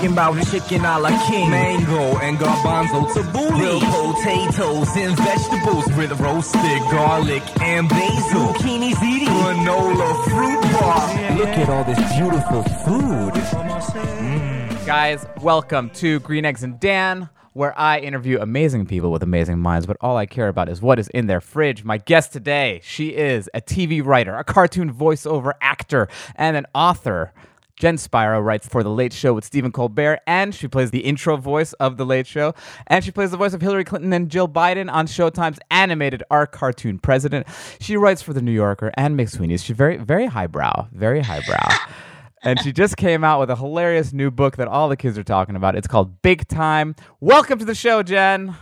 Talking about chicken a la king, mango and garbanzo tabbouleh, grilled potatoes and vegetables with roasted garlic and basil, zucchini ziti, granola fruit bar. Look at all this beautiful food. Mm. Guys, welcome to Green Eggs and Dan, where I interview amazing people with amazing minds, but all I care about is what is in their fridge. My guest today, she is a TV writer, a cartoon voiceover actor, and an author. Jen Spyra writes for The Late Show with Stephen Colbert, and she plays the intro voice of The Late Show. And she plays the voice of Hillary Clinton and Jill Biden on Showtime's animated Our Cartoon President. She writes for The New Yorker and McSweeney's. She's very, very highbrow, very highbrow. and she just came out with a hilarious new book that all the kids are talking about. It's called Big Time. Welcome to the show, Jen.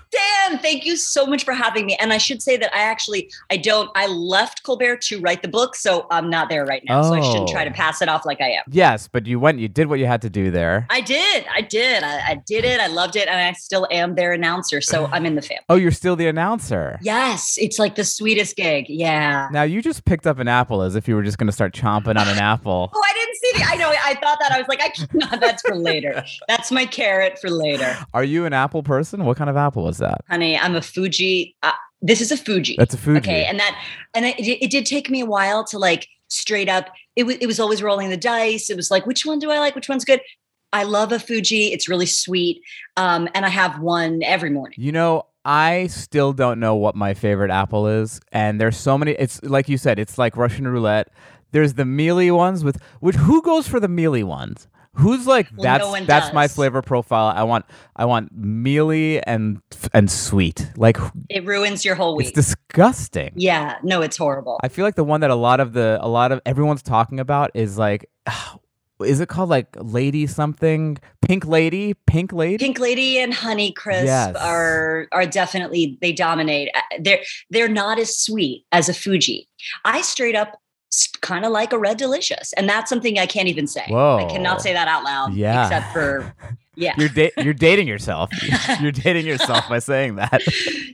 Thank you so much for having me. And I should say that I actually I don't I left Colbert to write the book, so I'm not there right now. So I shouldn't try to Oh. pass it off like I am. Yes, but you went, you did what you had to do there. I did. I did. I, I did it. I loved it. And I still am their announcer. So I'm in the family. Oh, you're still the announcer. Yes. It's like the sweetest gig. Yeah. Now you just picked up an apple as if you were just going to start chomping on an apple. Oh, I didn't see the I know. I thought that. I was like, I cannot. That's for later. That's my carrot for later. Are you an apple person? What kind of apple was that? Honey, I'm a Fuji. Uh, this is a Fuji. That's a Fuji. Okay, and that and it, it did take me a while to like straight up. It was it was always rolling the dice. It was like, which one do I like? Which one's good? I love a Fuji. It's really sweet, um, and I have one every morning. You know, I still don't know what my favorite apple is, and there's so many. It's like you said, it's like Russian roulette. There's the mealy ones with which who goes for the mealy ones? Who's like Well, no that's one that's my flavor profile. I want I want mealy and and sweet. Like It ruins your whole week. it's disgusting. yeah, no, it's horrible. I feel like the one that a lot of the a lot of everyone's talking about is like is it called like lady something? Pink lady? Pink lady? Pink Lady and Honey Crisp Yes. are are definitely they dominate. Uh, They're they're not as sweet as a Fuji. I straight up kind of like a Red Delicious, and that's something I can't even say. I cannot say that out loud. Yeah. except for yeah. You're da- you're dating yourself. you're dating yourself by saying that.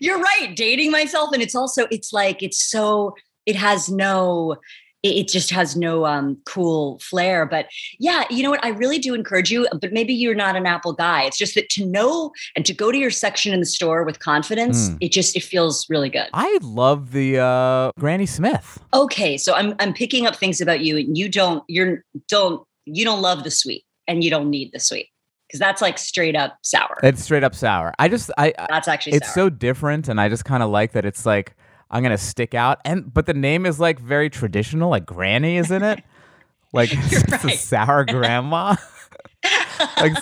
You're right, dating myself, and it's also it's like it's so it has no. It just has no um, cool flair, but yeah, you know what? I really do encourage you. But maybe you're not an Apple guy. It's just that to know and to go to your section in the store with confidence, Mm. it just it feels really good. I love the uh, Granny Smith. Okay, so I'm I'm picking up things about you, and you don't you're don't you don't love the sweet, and you don't need the sweet because that's like straight up sour. It's straight up sour. I just I, I that's actually it's sour. so different, and I just kind of like that. It's like I'm gonna stick out, and but the name is like very traditional. Like Granny is in it. Like it's a sour grandma. like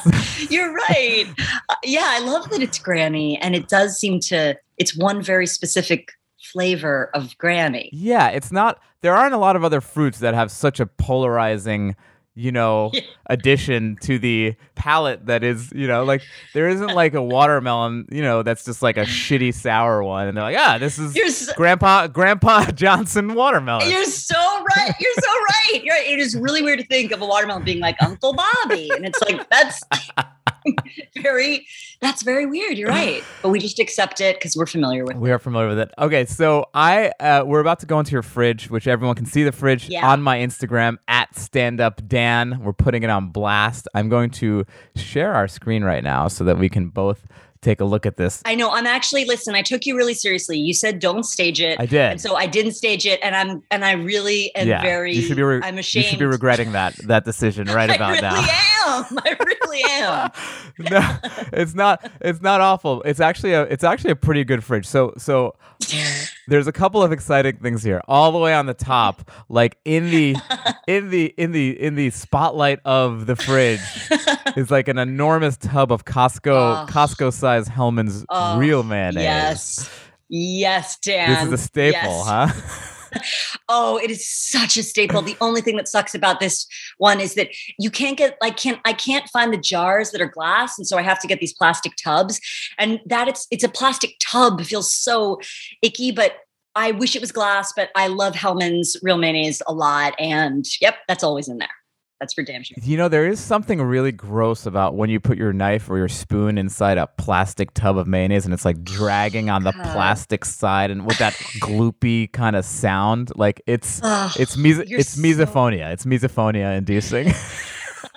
You're right. Uh, yeah, I love that it's Granny, and it does seem to. It's one very specific flavor of Granny. Yeah, it's not. There aren't a lot of other fruits that have such a polarizing, you know, Yeah. addition to the palate that is, you know, like there isn't like a watermelon, you know, that's just like a shitty sour one, and they're like, ah, this is so, Grandpa Grandpa Johnson watermelon. you're so right. You're so right. You're right. It is really weird to think of a watermelon being like Uncle Bobby, and it's like that's very that's very weird. You're right, but we just accept it because we're familiar with. it. We are familiar with it. Okay, so I uh, we're about to go into your fridge, which everyone can see the fridge Yeah. on my Instagram at Stand Up Dan. We're putting it on blast. I'm going to share our screen right now so that we can both take a look at this. I know. I'm actually listen. I took you really seriously. You said don't stage it. I did. and so I didn't stage it, and I'm and I really am very. you should be. Re- I'm ashamed. you should be regretting that that decision right I about really now. am. I really am. no, it's not. It's not awful. It's actually a. It's actually a pretty good fridge. So so. There's a couple of exciting things here. All the way on the top, like in the in the in the in the spotlight of the fridge is like an enormous tub of Costco Oh. Costco size Hellmann's Oh, real mayonnaise. Yes. Yes, Dan. This is a staple, Yes. huh? Oh, it is such a staple. The only thing that sucks about this one is that you can't get like can't I can't find the jars that are glass, and so I have to get these plastic tubs. And that it's it's a plastic tub feels so icky, but I wish it was glass. But I love Hellmann's real mayonnaise a lot, and yep, that's always in there. That's for damn sure. You know, there is something really gross about when you put your knife or your spoon inside a plastic tub of mayonnaise and it's like dragging on the God. plastic side and with that gloopy kind of sound. Like it's Ugh, it's you're it's so- misophonia. It's misophonia inducing.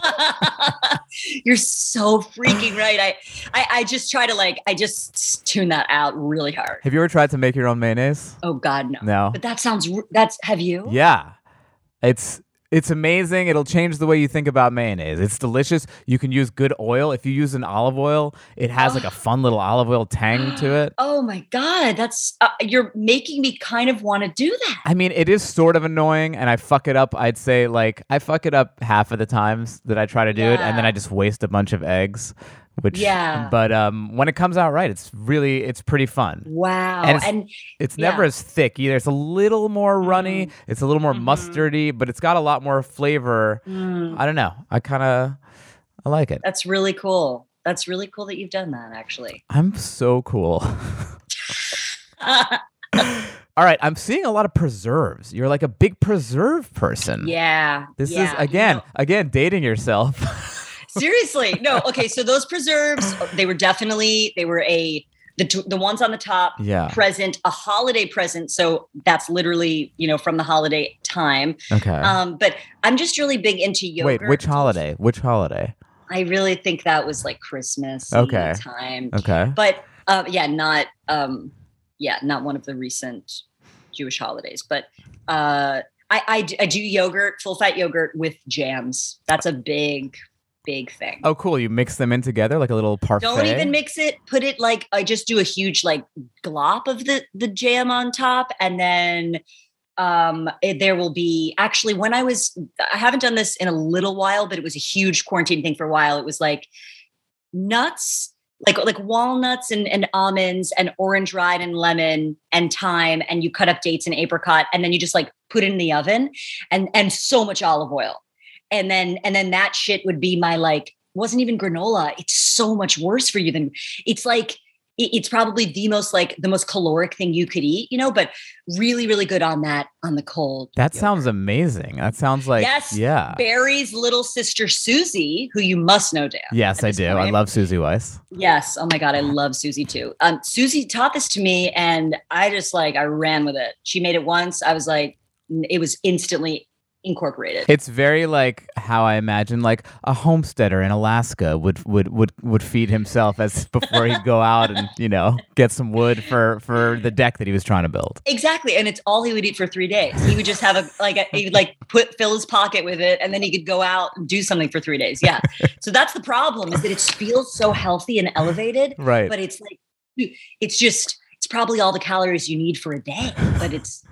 You're so freaking right. I, I I just try to like I just tune that out really hard. Have you ever tried to make your own mayonnaise? Oh God, no. No. But that sounds. That's have you? Yeah. It's it's amazing. It'll change the way you think about mayonnaise. It's delicious. You can use good oil. If you use an olive oil, it has like a fun little olive oil tang to it. Oh my God, that's uh, you're making me kind of want to do that. I mean, it is sort of annoying, and I fuck it up. I'd say like I fuck it up half of the times that I try to do it, and then I just waste a bunch of eggs. Which Yeah. but um, when it comes out right, it's really it's pretty fun. Wow. And And, it's- It's never Yeah. as thick either. It's a little more runny. It's a little more Mhm. mustardy, but it's got a lot more flavor. Mm, I don't know. I kind of I like it. that's really cool. That's really cool that you've done that. Actually. I'm so cool. All right, I'm seeing a lot of preserves. You're like a big preserve person. yeah. This yeah, is you again, know- again dating yourself. seriously no okay so those preserves they were definitely they were a the the ones on the top yeah. present a holiday present so that's literally you know from the holiday time Okay. um but i'm just really big into yogurt Wait, which holiday? Which holiday? i really think that was like christmas Okay. time Okay. but uh, yeah not um yeah not one of the recent jewish holidays but uh i i do yogurt full fat yogurt with jams that's a big big thing Oh, cool. You mix them in together like a little parfait. Don't even mix it. Put it like I just do a huge like glop of the the jam on top, and then um it, there will be actually when I was I haven't done this in a little while, but it was a huge quarantine thing for a while. It was like nuts. Like like walnuts and, and almonds and orange rind and lemon and thyme and you cut up dates and apricot and then you just like put it in the oven and and so much olive oil and then and then that shit would be my like wasn't even granola it's so much worse for you than it's like it's probably the most like the most caloric thing you could eat you know but really really good on that on the cold That yogurt. sounds amazing. That sounds like Yes, yeah. bari's little sister susie who you must know dan Yes, I this do. I love Suzy Weiss. yes oh my god i love susie too um susie taught this to me and i just like i ran with it she made it once i was like it was instantly incorporated It's very like how I imagine like a homesteader in Alaska would would would would feed himself as before he'd go out and you know get some wood for for the deck that he was trying to build. Exactly, and it's all he would eat for three days. He would just have a like a, he would like put fill his pocket with it, and then he could go out and do something for three days. Yeah, so that's the problem is that it feels so healthy and elevated, Right. but it's like it's just it's probably all the calories you need for a day, but it's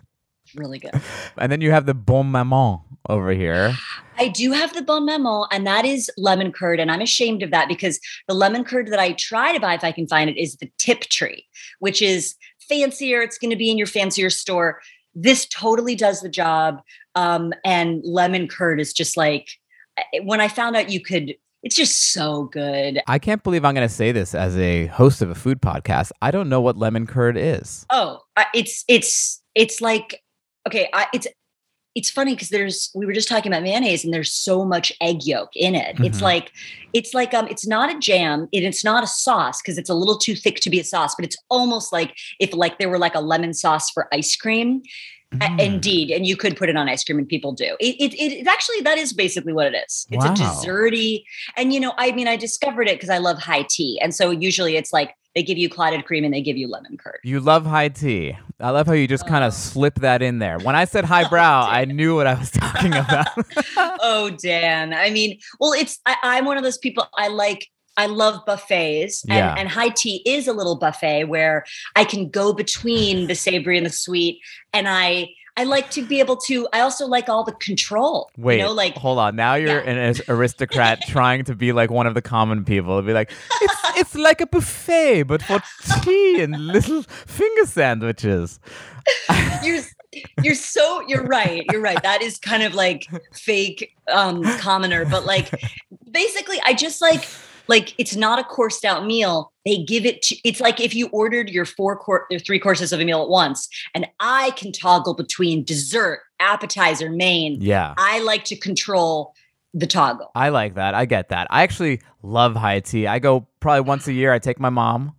really good. And then you have the bonne maman over here. I do have the bonne maman, and that is lemon curd, and I'm ashamed of that because the lemon curd that I try to buy if I can find it is the Tiptree, which is fancier. It's going to be in your fancier store. This totally does the job, um, and lemon curd is just like when I found out you could. It's just so good. I can't believe I'm going to say this as a host of a food podcast. I don't know what lemon curd is. Oh, it's it's it's like okay. I, it's it's funny because there's we were just talking about mayonnaise and there's so much egg yolk in it. It's Mhm. like it's like um it's not a jam and it's not a sauce because it's a little too thick to be a sauce, but it's almost like if like there were like a lemon sauce for ice cream. A- Mm. Indeed, and you could put it on ice cream, and people do. It, it, it, it actually that is basically what it is. It's Wow. a desserty, and you know, I mean, I discovered it because I love high tea, and so usually it's like they give you clotted cream and they give you lemon curd. You love high tea. I love how you just kind Oh. of slip that in there. When I said highbrow, oh, I knew what I was talking about. oh dan i mean well it's I, i'm one of those people i like i love buffets and, Yeah. and high tea is a little buffet where i can go between the savory and the sweet and i I like to be able to. I also like all the control. Wait, you know, like hold on. Now you're Yeah. an aristocrat trying to be like one of the common people. It'd be like, it's it's like a buffet, but for tea and little finger sandwiches. you're you're so you're right you're right that is kind of like fake um commoner but like basically i just like like it's not a coursed out meal they give it to it's like if you ordered your four cour- your three courses of a meal at once and i can toggle between dessert appetizer main Yeah. i like to control the toggle I like that. I get that. I actually love high tea. I go probably once a year. I take my mom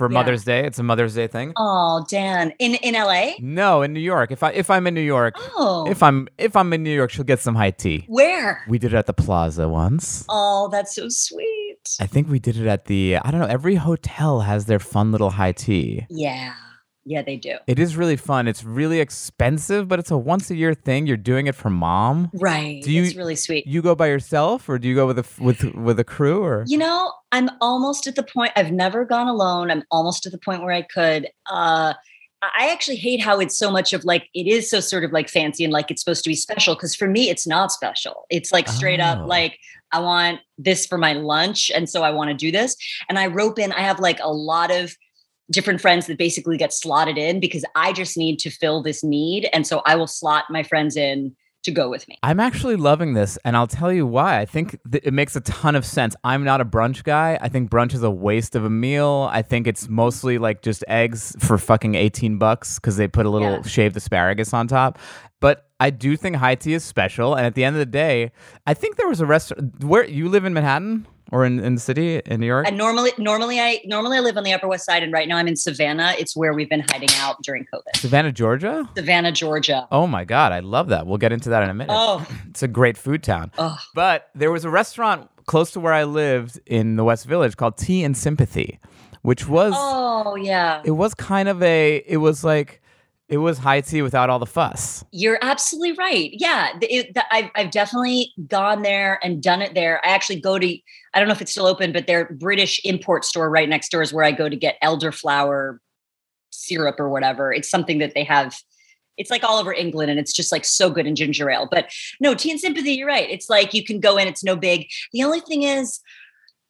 for Yeah. Mother's Day. It's a Mother's Day thing. oh dan in in la No, in New York. If I if I'm in New York, oh if I'm if I'm in New York, she'll get some high tea. where We did it at the Plaza once. oh that's so sweet I think we did it at the I don't know, every hotel has their fun little high tea. yeah yeah they do It is really fun. It's really expensive, but it's a once a year thing. You're doing it for mom. Right. Do you- it's really sweet. You go by yourself or do you go with a with with a crew or You know, I'm almost at the point I've never gone alone. I'm almost at the point where I could uh I actually hate how it's so much of like it is so sort of like fancy and like it's supposed to be special because for me it's not special. It's like straight Oh. up like I want this for my lunch and so I want to do this and I rope in I have like a lot of different friends that basically get slotted in because I just need to fill this need and so I will slot my friends in to go with me. I'm actually loving this, and I'll tell you why. I think th- it makes a ton of sense. I'm not a brunch guy. I think brunch is a waste of a meal. I think it's mostly like just eggs for fucking 18 bucks because they put a little Yeah. shaved asparagus on top. But I do think high tea is special, and at the end of the day, I think there was a restaurant where you live in Manhattan or in, in the city in New York. And normally, normally I normally I live on the Upper West Side, and right now I'm in Savannah. It's where we've been hiding out during COVID. Savannah, Georgia. Savannah, Georgia. Oh my god, I love that. We'll get into that in a minute. Oh, It's a great food town. oh, But there was a restaurant close to where I lived in the West Village called Tea and Sympathy, which was oh, yeah. it was kind of a it was like it was high tea without all the fuss. You're absolutely right. Yeah, it, the, I've I've definitely gone there and done it there. I actually go to I don't know if it's still open, but their British import store right next door is where I go to get elderflower syrup or whatever. It's something that they have. It's like all over England, and it's just like so good in ginger ale. But no, tea and sympathy. You're right. It's like you can go in. It's no big. The only thing is,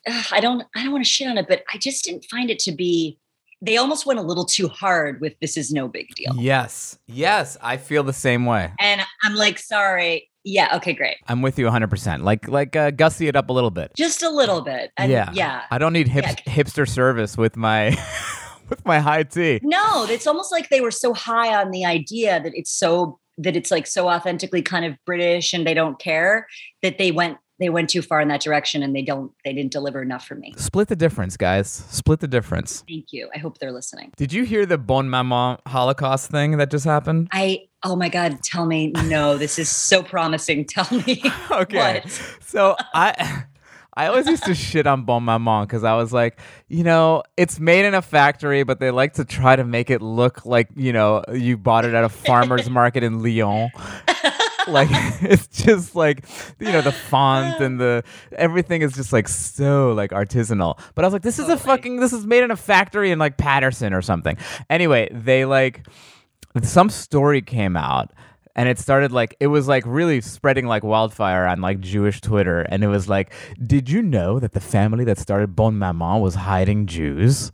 ugh, I don't. I don't want to shit on it, but I just didn't find it to be. They almost went a little too hard with "this is no big deal," Yes. Yes, I feel the same way. and I'm like, sorry. Yeah. Okay. Great. I'm with you 100%. Like like uh, gussy it up a little bit. Just a little bit. And yeah. Yeah. I don't need hip- hipster service with my with my high tea. No, it's almost like they were so high on the idea that it's so that it's like so authentically kind of British and they don't care that they went they went too far in that direction and they don't they didn't deliver enough for me. Split the difference, guys. Split the difference. Thank you. I hope they're listening. Did you hear the Bonne Maman Holocaust thing that just happened? I oh my god, tell me no, this is so promising. Tell me. okay. What? So I I always used to shit on Bonne Maman because I was like, you know, it's made in a factory, but they like to try to make it look like, you know, you bought it at a farmer's market in Lyon. Like it's just like you know the font and the everything is just like so like artisanal. But i was like this is a fucking this is made in a factory in like patterson or something. Anyway they like some story came out and it started like it was like really spreading like wildfire on like Jewish Twitter. And it was like did you know that the family that started Bonne Maman was hiding Jews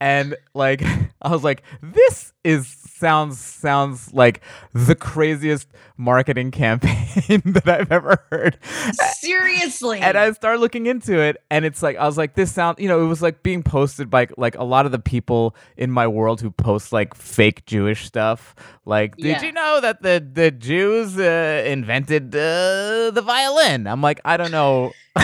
and like I was like this is sounds sounds like the craziest marketing campaign that I've ever heard Seriously. and I started looking into it, and it's like I was like, this sound, you know, it was like being posted by like a lot of the people in my world who post like fake Jewish stuff. Like, did Yeah. you know that the the Jews uh, invented uh, the violin? I'm like, I don't know.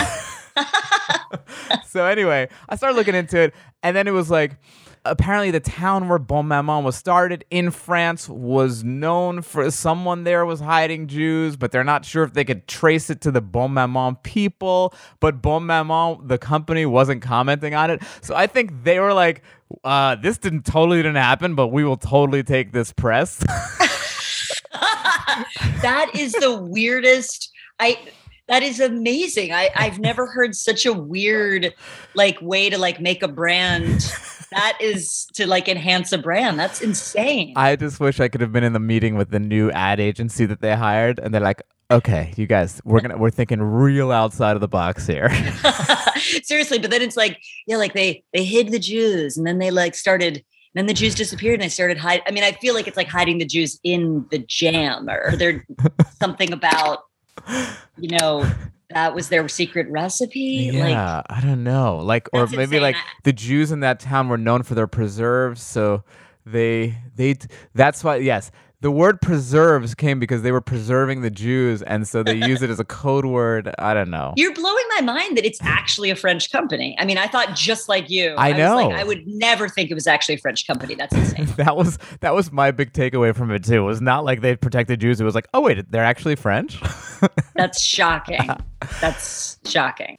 so anyway, I started looking into it, and then it was like. Apparently, the town where Bonne Maman was started in France was known for someone there was hiding Jews, but they're not sure if they could trace it to the Bonne Maman people. But Bonne Maman, the company, wasn't commenting on it. So I think they were like, uh, "This didn't totally didn't happen, but we will totally take this press." that is the weirdest i that is amazing i i've never heard such a weird like way to like make a brand that is to like enhance a brand. That's insane. I just wish I could have been in the meeting with the new ad agency that they hired, and they're like, "Okay, you guys, we're gonna we're thinking real outside of the box here." Seriously, but then it's like, yeah, like they they hid the Jews, and then they like started. And then the Jews disappeared, and they started hide. I mean, I feel like it's like hiding the Jews in the jam, or there's something about, you know, that was their secret recipe. Like, Yeah, I don't know. Like, or maybe insane. like the Jews in that town were known for their preserves, so they they that's why yes, the word preserves came because they were preserving the Jews, and so they use it as a code word. I don't know. You're blowing my mind that it's actually a French company. I mean, I thought just like you. I was know. like, I would never think it was actually a French company. That's insane. that was that was my big takeaway from it too. It was not like they protected Jews. It was like, oh wait, they're actually French. That's shocking. That's shocking.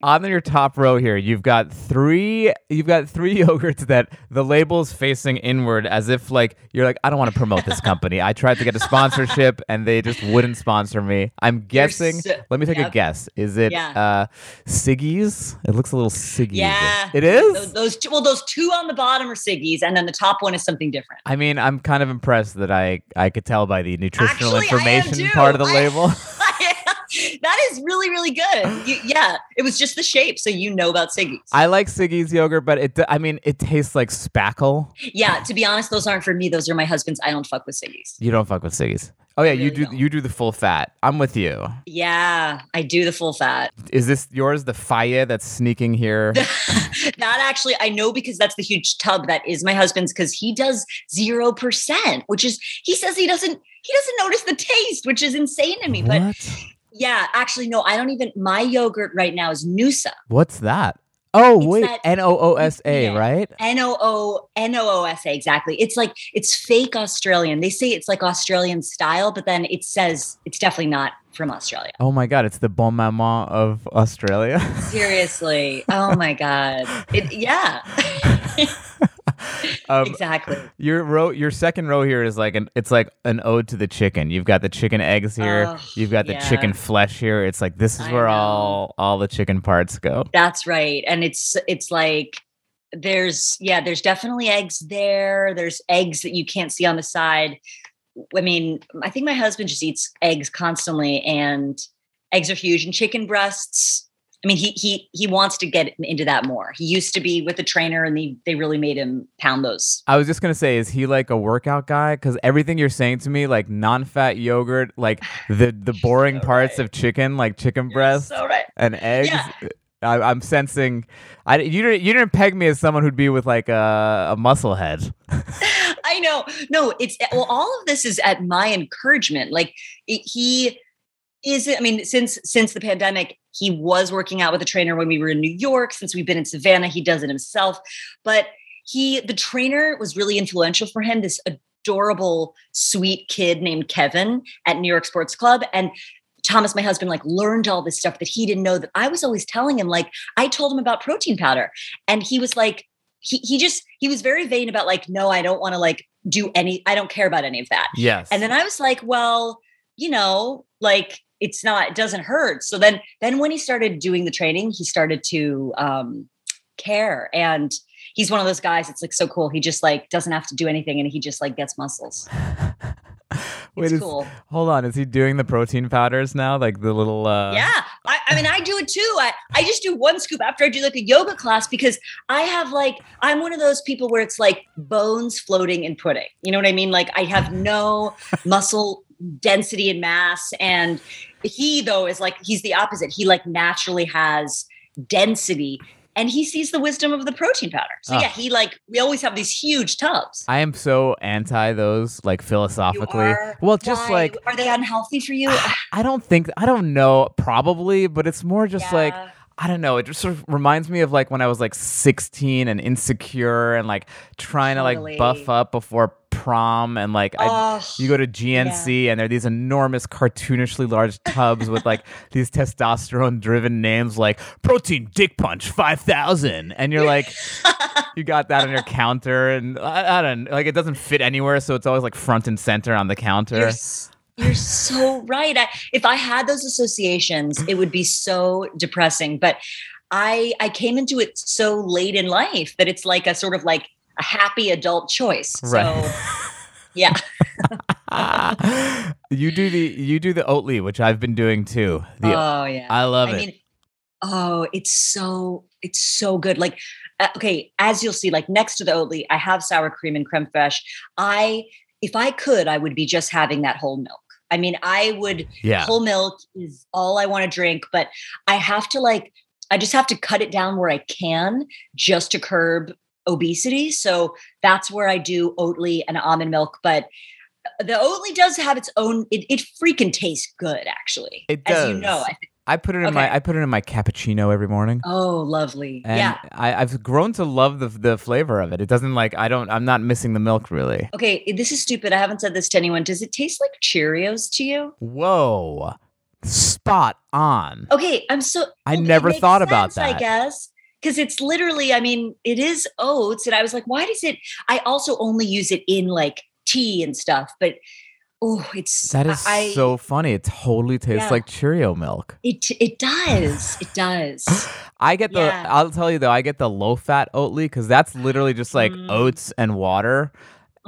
On your top row here, you've got three. You've got three yogurts that the label's facing inward, as if like you're like, I don't want to promote this company. I tried to get a sponsorship, and they just wouldn't sponsor me. I'm guessing. so- let me take a guess. Is it Yeah. uh, Siggi's? It looks a little Siggi. Yeah. it is. Those, those two, well, those two on the bottom are Siggi's, and then the top one is something different. I mean, I'm kind of impressed that I I could tell by the nutritional Actually, information part of the I- label. that is really, really good. You, yeah, it was just the shape, so you know about Siggi's. I like Siggi's yogurt, but it I mean, it tastes like spackle. yeah, to be honest, those aren't for me. Those are my husband's. I don't fuck with Siggi's. You don't fuck with Siggi's. Oh yeah, you do don't. you do the full fat. I'm with you. Yeah, I do the full fat. Is this yours, the Fage that's sneaking here? that actually, I know because that's the huge tub that is my husband's because he does zero percent, which is he says he doesn't he doesn't notice the taste, which is insane to me. But what? Yeah, actually, no, I don't even. My yogurt right now is Noosa. What's that? Oh It's wait, N O O S A, Yeah. right? N O O N O O S A exactly. It's like it's fake Australian. They say it's like Australian style, but then it says it's definitely not from Australia. Oh my god, it's the Bonne Maman of Australia. Seriously. Oh my god. It, yeah. um, exactly. Your row, your second row here is like an, it's like an ode to the chicken. You've got the chicken eggs here. Oh, You've got the yeah. chicken flesh here. It's like this is I where know. all all the chicken parts go. That's right. And it's it's like there's yeah, there's definitely eggs there. There's eggs that you can't see on the side. I mean, I think my husband just eats eggs constantly and eggs are huge and chicken breasts. I mean, he he he wants to get into that more. He used to be with a trainer and they they really made him pound those. I was just gonna say, is he like a workout guy? Because everything you're saying to me, like non-fat yogurt, like the the boring so parts right. of chicken, like chicken breast So right. and eggs. Yeah. I, I'm sensing. I you didn't you didn't peg me as someone who'd be with like a, a muscle head. I know. No, it's well, all of this is at my encouragement. Like it, he is. I mean, since since the pandemic, he was working out with a trainer when we were in New York. Since we've been in Savannah, he does it himself. But he, the trainer, was really influential for him. This adorable, sweet kid named Kevin at New York Sports Club, and Thomas, my husband, like learned all this stuff that he didn't know that I was always telling him. Like I told him about protein powder, and he was like, he he just he was very vain about like, no, I don't want to like do any, I don't care about any of that. Yes. And then I was like, well, you know, like it's not, it doesn't hurt. So then then when he started doing the training, he started to um care. And he's one of those guys, it's like so cool. He just like doesn't have to do anything and he just like gets muscles. Wait, is- cool. hold on. Is he doing the protein powders now? Like the little. uh yeah. I, I mean, I do it too. I, I just do one scoop after I do like a yoga class because I have like, I'm one of those people where it's like bones floating in pudding. You know what I mean? Like I have no muscle density and mass. And he, though, is like, he's the opposite. He like naturally has density and he sees the wisdom of the protein powder. So Ah. yeah, he like we always have these huge tubs. I am so anti those, like philosophically. are- Well, just why? like are they unhealthy for you? I don't think I don't know, probably, but it's more just like I don't know. It just sort of reminds me of like when I was like 16 and insecure and like trying to like buff up before prom and like I, Oh, you go to GNC and there are these enormous cartoonishly large tubs with like these testosterone driven names like protein dick punch 5000 and you're like you got that on your counter and I, I don't like it doesn't fit anywhere so it's always like front and center on the counter. You're, you're so right. I, if I had those associations, it would be so depressing. But I I came into it so late in life that it's like a sort of like a happy adult choice. Right. So yeah. you do the you do the Oatly, which I've been doing too. The, oh yeah. I love I it. mean, oh, it's so it's so good. Like, uh, okay, as you'll see, like next to the Oatly, I have sour cream and creme fraiche. I, if I could, I would be just having that whole milk. I mean, I would. yeah. Whole milk is all I want to drink, but I have to like, I just have to cut it down where I can, just to curb obesity. So that's where I do Oatly and almond milk, but. Uh, the Oatly does have its own. It, it freaking tastes good, actually. It as you know. does. I think. I put it in my I put it in my cappuccino every morning. Oh, lovely. And yeah. I, I've grown to love the the flavor of it. It doesn't like I don't I'm not missing the milk really. Okay, eh, this is stupid. I haven't said this to anyone. Does it taste like Cheerios to you? Whoa. Spot on. Okay, I'm so. I never thought about that. I guess because it's literally. I mean, it is oats, and I was like, why does it? I also only use it in like tea and stuff, but oh, it's That is I, so funny. It totally tastes Yeah. like Cheerio milk. It it does. It does. I get the Yeah. I'll tell you though, I get the low fat Oatly because that's literally just like Mm. oats and water.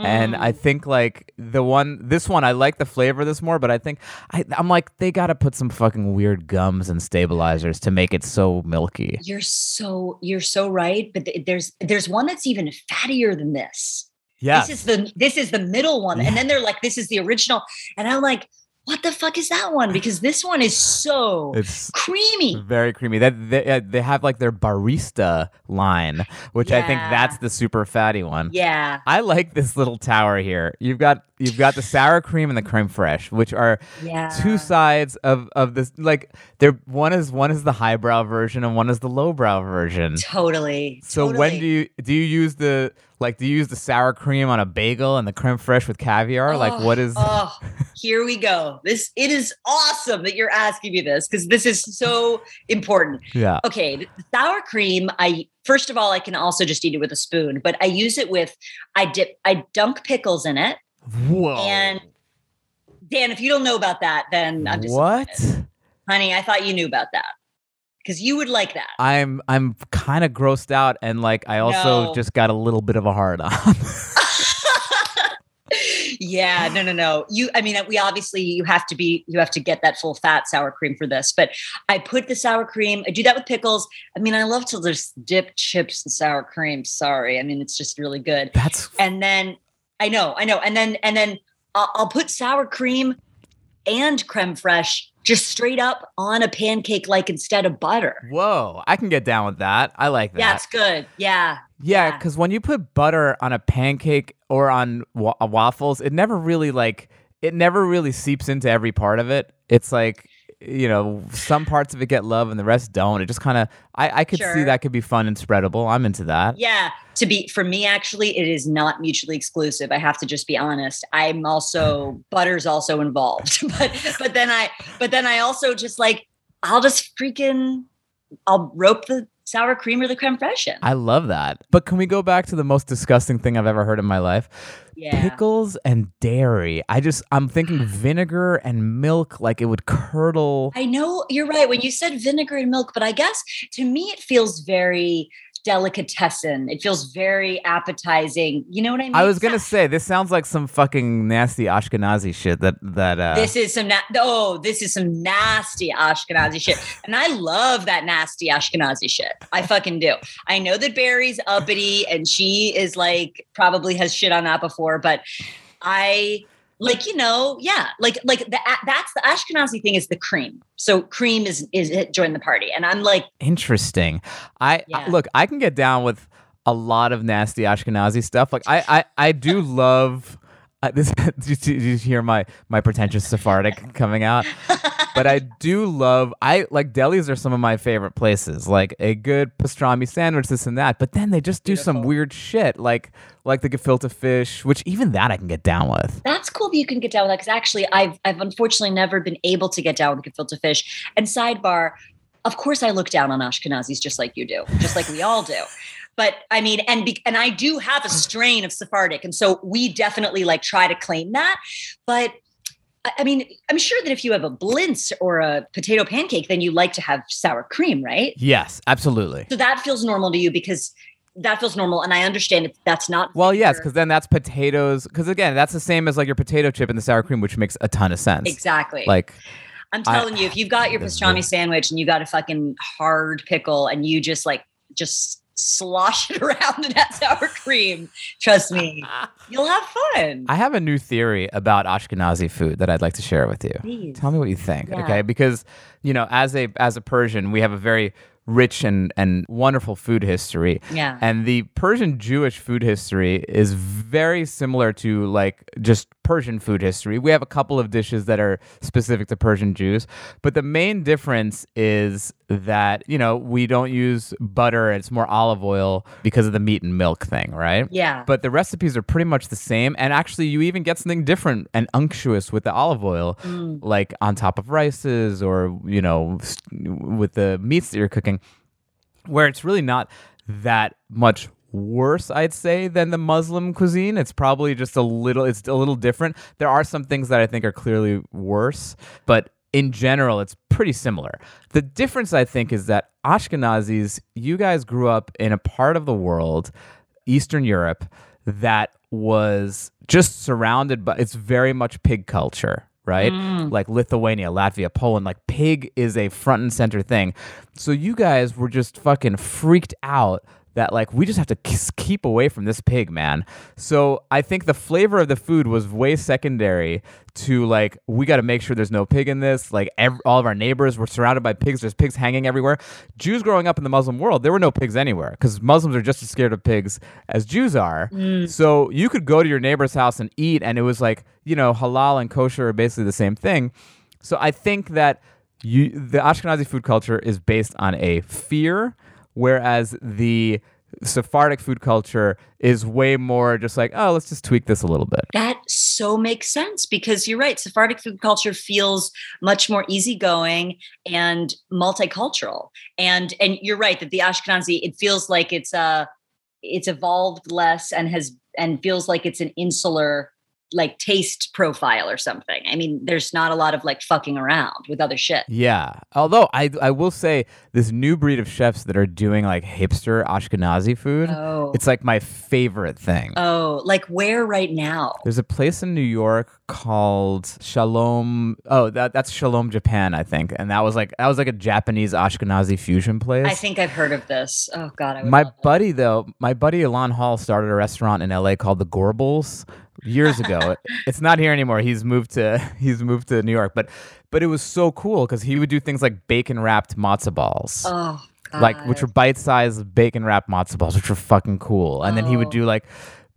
And I Mm. think like the one, this one, I like the flavor of this more, but I think I, I'm like they gotta put some fucking weird gums and stabilizers to make it so milky. You're so you're so right, but th- there's there's one that's even fattier than this. Yeah, This is the this is the middle one, Yeah. and then they're like, "This is the original," and I'm like, "What the fuck is that one?" Because this one is so it's creamy. very creamy. That they, uh, they have like their barista line, which I think that's the super fatty one. Yeah, I like this little tower here. You've got you've got the sour cream and the creme fraiche, which are yeah. two sides of of this like they're one is one is the highbrow version and one is the lowbrow version. Totally. So when do you do you use the like do you use the sour cream on a bagel and the creme fraiche with caviar? like Oh, what is Oh, here we go. This it is awesome that you're asking me this because this is so important. yeah. Okay, the sour cream. I first of all, I can also just eat it with a spoon, but I use it with. I dip. I dunk pickles in it. Whoa. And Dan, if you don't know about that, then I'm just what? honey. I thought you knew about that because you would like that. I'm I'm kind of grossed out and like I also No. just got a little bit of a hard on. yeah, no, no, no. You, I mean, we obviously you have to be, you have to get that full fat sour cream for this. But I put the sour cream. I do that with pickles. I mean, I love to just dip chips in sour cream. Sorry, I mean, it's just really good. That's And then I know, I know, and then and then I'll, I'll put sour cream and creme fraiche just straight up on a pancake, like instead of butter. whoa. I can get down with that. I like that. Yeah, it's good. Yeah, Yeah, Yeah. because when you put butter on a pancake or on wa- uh, waffles, it never really like it never really seeps into every part of it. It's like you know some parts of it get love and the rest don't. It just kind of I I could see that could be fun and spreadable. I'm into that. Yeah, to be for me actually it is not mutually exclusive. I have to just be honest. I'm also butter's also involved. but but then I but then I also just like I'll just freaking I'll rope the sour cream or the creme fraiche in. I love that. But can we go back to the most disgusting thing I've ever heard in my life? yeah. Pickles and dairy. I just I'm thinking vinegar and milk like it would curdle. I know you're right when you said vinegar and milk, but I guess to me it feels very delicatessen. It feels very appetizing. You know what I mean? I was gonna say this sounds like some fucking nasty Ashkenazi shit that that uh This is some na- oh, this is some nasty Ashkenazi shit, and I love that nasty Ashkenazi shit. I fucking do. I know that Bari's uppity, and she is like probably has shit on that before, but I like you know, yeah, like like the that's the Ashkenazi thing is the cream. So cream is is it join the party, and I'm like, Interesting. I, I look. I can get down with a lot of nasty Ashkenazi stuff. Like I, I, I do love. Uh, this, did, you, did you hear my my pretentious Sephardic coming out? But I do love. I like delis are some of my favorite places. Like a good pastrami sandwich, this and that. But then they just do some weird shit, like like the gefilte fish, which even that I can get down with. that's cool that you can get down with that because actually I've I've unfortunately never been able to get down with gefilte fish. And sidebar, of course I look down on Ashkenazis just like you do, just like we all do. But I mean, and be, and I do have a strain of Sephardic, and so we definitely like try to claim that. But I I mean, I'm sure that if you have a blintz or a potato pancake, then you like to have sour cream, right? Yes, absolutely. So that feels normal to you because that feels normal, and I understand if that's not. Well, yes, because then that's potatoes. Because again, that's the same as like your potato chip and the sour cream, which makes a ton of sense. exactly. Like I'm I- telling you, if you've got your pastrami sandwich and you got a fucking hard pickle and you just like just slosh it around in that sour cream, trust me, you'll have fun. I have a new theory about Ashkenazi food that I'd like to share with you. Please. Tell me what you think, Yeah. okay? Because you know, as a as a Persian, we have a very rich and and wonderful food history. Yeah. And the Persian Jewish food history is very similar to like just Persian food history. We have a couple of dishes that are specific to Persian Jews, but the main difference is that, you know, we don't use butter, it's more olive oil because of the meat and milk thing, right? yeah. But the recipes are pretty much the same. And actually, you even get something different and unctuous with the olive oil, Mm. like on top of rices or, you know, with the meats that you're cooking, where it's really not that much worse i'd say than the muslim cuisine. It's probably just a little it's a little different. There are some things that i think are clearly worse but in general it's pretty similar. The difference i think is that ashkenazis you guys grew up in a part of the world eastern europe that was just surrounded by it's very much pig culture right? Mm. Like lithuania latvia poland like pig is a front and center thing. So you guys were just fucking freaked out that like we just have to keep away from this pig man. So i think the flavor of the food was way secondary to like we got to make sure there's no pig in this. Like ev- all of our neighbors were surrounded by pigs. There's pigs hanging everywhere. Jews growing up in the muslim world there were no pigs anywhere because muslims are just as scared of pigs as jews are. Mm. So you could go to your neighbor's house and eat and it was like you know halal and kosher are basically the same thing. So i think that you the ashkenazi food culture is based on a fear whereas the Sephardic food culture is way more just like, oh, let's just tweak this a little bit. That so makes sense because you're right. Sephardic food culture feels much more easygoing and multicultural. And and you're right that the Ashkenazi it feels like it's uh it's evolved less and has and feels like it's an insular like taste profile or something. I mean, there's not a lot of like fucking around with other shit. Yeah. Although I I will say this new breed of chefs that are doing like hipster Ashkenazi food, Oh. it's like my favorite thing. Oh, like where right now? There's a place in New York called Shalom. Oh, that that's Shalom Japan, I think. And that was like that was like a Japanese Ashkenazi fusion place. I think I've heard of this. Oh God, My buddy though, my buddy Ilan Hall started a restaurant in LA called the Gorbals years ago. it's not here anymore. He's moved to he's moved to New York, but but it was so cool because he would do things like bacon wrapped matzo balls. Oh, God. like which were bite-sized bacon wrapped matzo balls, which were fucking cool. And then he would Oh. do like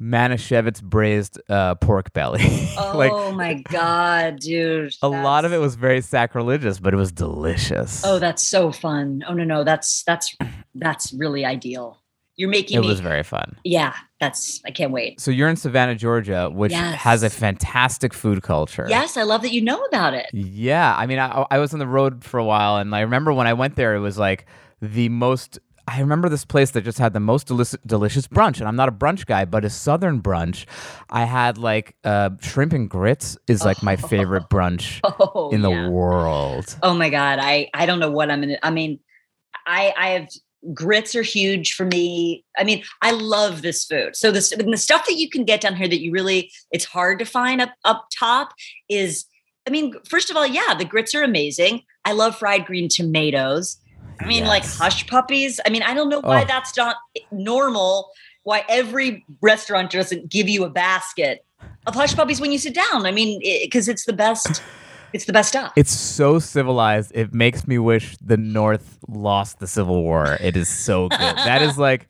Manischewitz braised uh, pork belly. like oh my god, dude! a lot of it was very sacrilegious, but it was delicious. Oh, that's so fun. Oh no, no, that's that's that's really ideal. You're making it me. was very fun. yeah, that's. I can't wait. So you're in Savannah, Georgia, which Yes. has a fantastic food culture. Yes, I love that you know about it. Yeah, I mean, I, I was on the road for a while, and I remember when I went there, it was like the most. I remember this place that just had the most delicious, delicious brunch, and I'm not a brunch guy, but a southern brunch. I had like uh, shrimp and grits is like my favorite brunch Oh, in the yeah. world. Oh my god, I I don't know what I'm gonna. I mean, I I have grits are huge for me. I mean, I love this food. So this the stuff that you can get down here that you really it's hard to find up up top is. I mean, first of all, yeah, the grits are amazing. I love fried green tomatoes. I mean, like hush puppies. I mean, I don't know why Oh. that's not normal. Why every restaurant doesn't give you a basket of hush puppies when you sit down. I mean, because it's the best. It's the best stuff. It's so civilized. It makes me wish the North lost the Civil War. It is so good. that is like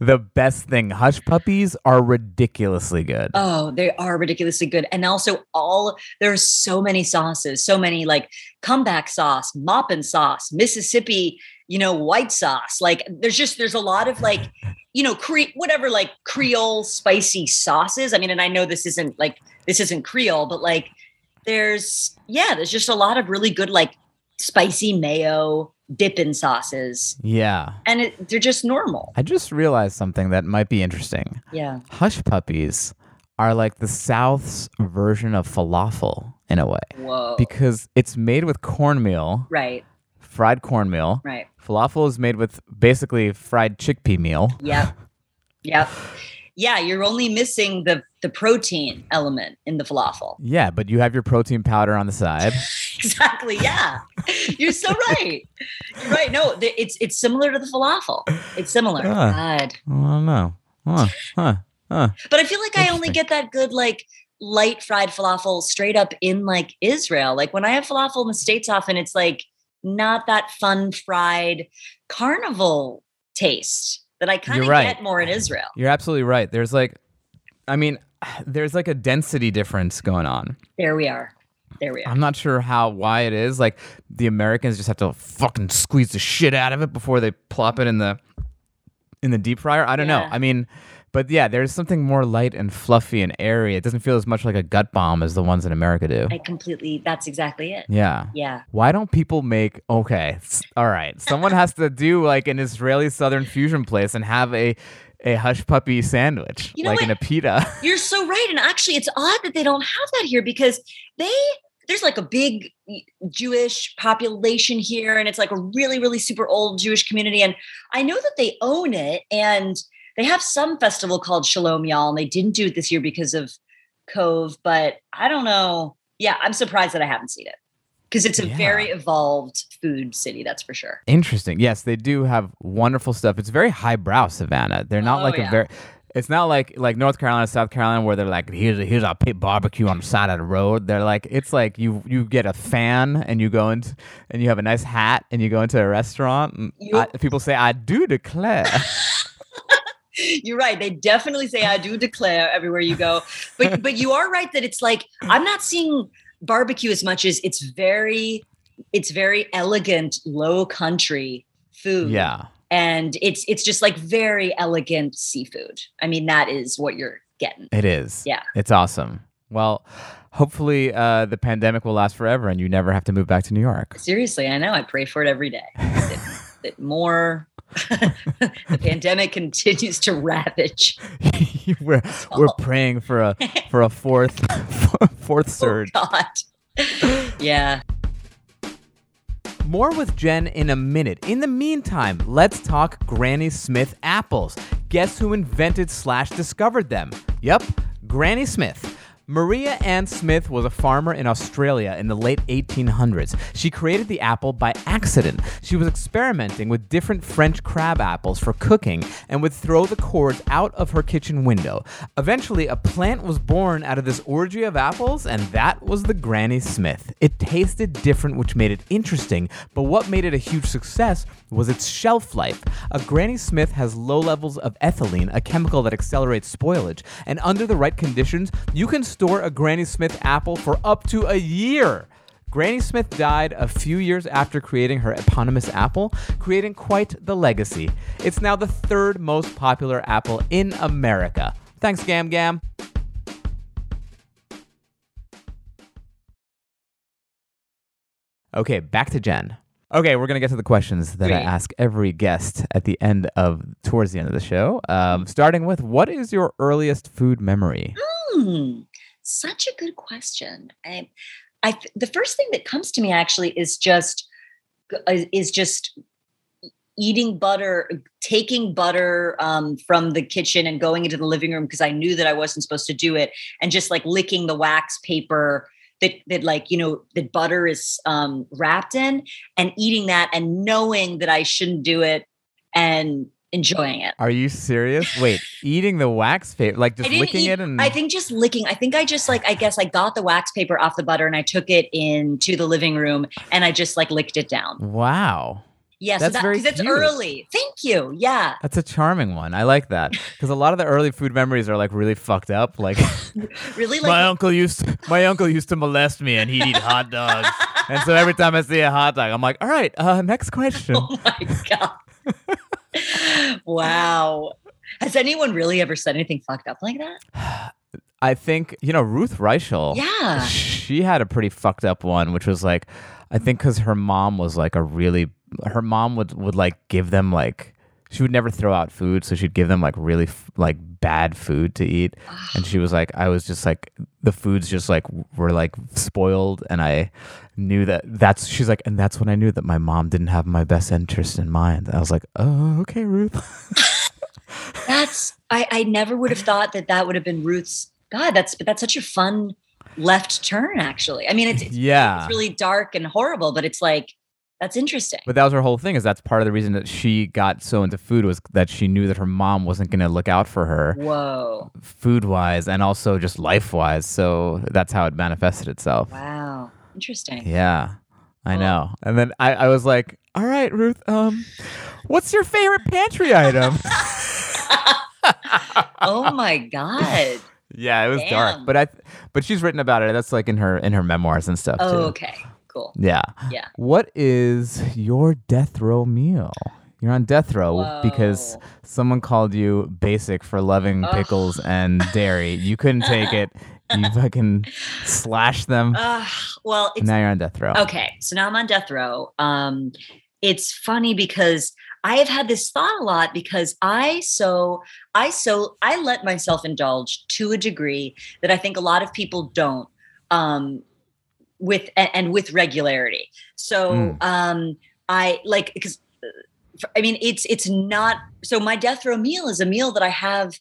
the best thing. Hush puppies are ridiculously good. Oh, they are ridiculously good. And also all there's so many sauces, so many like comeback sauce, moppin sauce, Mississippi, you know, white sauce. Like there's just there's a lot of like, you know, cre- whatever like Creole spicy sauces. I mean, and I know this isn't like this isn't Creole, but like there's yeah, there's just a lot of really good like spicy mayo dipping sauces. Yeah. And it, they're just normal. I just realized something that might be interesting. Yeah. Hush puppies are like the South's version of falafel in a way Whoa. because it's made with cornmeal, right. fried cornmeal. Right. Falafel is made with basically fried chickpea meal. Yep. Yep. Yeah, you're only missing the the protein element in the falafel. Yeah, but you have your protein powder on the side. Exactly. Yeah. You're so right. You're right. No, th- it's it's similar to the falafel. It's similar. God. I don't know. Huh. Huh. Huh. But I feel like I only get that good like light fried falafel straight up in like Israel. Like when I have falafel in the States often it's like not that fun fried carnival taste that I kind of right. get more in Israel. You're absolutely right. There's like, I mean, there's like a density difference going on. There we are. There we are. I'm not sure how why it is. Like the Americans just have to fucking squeeze the shit out of it before they plop it in the in the deep fryer. I don't know. I mean, but yeah, there's something more light and fluffy and airy. It doesn't feel as much like a gut bomb as the ones in America do. I completely that's exactly it. Yeah. Yeah. Why don't people make okay? All right. Someone has to do like an Israeli southern fusion place and have a a hush puppy sandwich, You know like in a pita. You're so right. And actually, it's odd that they don't have that here because they there's like a big Jewish population here, and it's like a really, really super old Jewish community. And I know that they own it, and they have some festival called Shalom Y'all, and they didn't do it this year because of Cove. But I don't know. Yeah, I'm surprised that I haven't seen it because it's a Yeah. very evolved food city. That's for sure. Interesting. Yes, they do have wonderful stuff. It's very highbrow Savannah. They're not Oh, like a very. It's not like like North Carolina, South Carolina, where they're like, here's a, here's our pit barbecue on the side of the road. They're like, it's like you you get a fan and you go into and you have a nice hat and you go into a restaurant. And I, people say, I do declare. You're right. They definitely say I do declare everywhere you go. But but you are right that it's like I'm not seeing barbecue as much as it's very it's very elegant low country food. yeah. And it's it's just like very elegant seafood. I mean that is what you're getting. It is. Yeah. It's awesome. Well, hopefully uh, the pandemic will last forever and you never have to move back to New York. Seriously, I know. I pray for it every day. that, that more the pandemic continues to ravage. we're we're praying for a for a fourth fourth oh, surge. Oh God. yeah. More with Jen in a minute. In the meantime, let's talk Granny Smith apples. Guess who invented slash discovered them? Yep, Granny Smith. Maria Ann Smith was a farmer in Australia in the late 1800s. She created the apple by accident. She was experimenting with different French crab apples for cooking and would throw the cores out of her kitchen window. Eventually, a plant was born out of this orgy of apples, and that was the Granny Smith. It tasted different, which made it interesting, but what made it a huge success was its shelf life. A Granny Smith has low levels of ethylene, a chemical that accelerates spoilage, and under the right conditions, you can store a Granny Smith apple for up to a year. Granny Smith died a few years after creating her eponymous apple, creating quite the legacy. It's now the third most popular apple in America. Thanks, Gam Gam. Okay, back to Jen. Okay, we're gonna get to the questions that I ask every guest at the end of towards the end of the show. Um, starting with, what is your earliest food memory? Hmm, such a good question. I, I, the first thing that comes to me actually is just is- just eating butter, taking butter um, from the kitchen and going into the living room because I knew that I wasn't supposed to do it, and just like licking the wax paper that that like you know that butter is um, wrapped in, and eating that, and knowing that I shouldn't do it, and enjoying it. Are you serious? Wait, eating the wax paper, like just licking eat- it and I think just licking. I think I just like I guess I got the wax paper off the butter and I took it into the living room and I just like licked it down. wow. Yeah, That's so that very because it's cute. early. Thank you. Yeah. That's a charming one. I like that because a lot of the early food memories are like really fucked up. Like Really my uncle used my uncle used to molest me and he'd eat hot dogs. and so every time I see a hot dog, I'm like, all right, uh, next question. Oh my god. wow. Has anyone really ever said anything fucked up like that? I think you know Ruth Reichl. Yeah. she had a pretty fucked up one, which was like, I think because her mom was like a really, her mom would would like give them like, she would never throw out food, so she'd give them like really f- like bad food to eat, and she was like, I was just like, the foods just like were like spoiled, and I knew that that's she's like, and that's when I knew that my mom didn't have my best interest in mind. I was like, oh, okay, Ruth. That's I I never would have thought that that would have been Ruth's God, that's but that's such a fun left turn actually. I mean it's it's, yeah. it's really dark and horrible, but it's like that's interesting. But that was her whole thing. Is that's part of the reason that she got so into food was that she knew that her mom wasn't going to look out for her Whoa. food wise and also just life wise. So that's how it manifested itself. Wow. Interesting. Yeah, I know. And then I, I was like, "All right, Ruth. Um, what's your favorite pantry item?" oh my God. yeah, it was dark. But I, but she's written about it. That's like in her in her memoirs and stuff Oh, too. okay. Cool. Yeah. Yeah. What is your death row meal? You're on death row because someone called you basic for loving pickles and dairy. You couldn't take it. You fucking slash them. Uh, well, it's now you're on death row. Okay, so now I'm on death row. Um, it's funny because I have had this thought a lot because I so I so I let myself indulge to a degree that I think a lot of people don't. Um, with and, and with regularity. So Mm. um, I like because I mean it's it's not so my death row meal is a meal that I have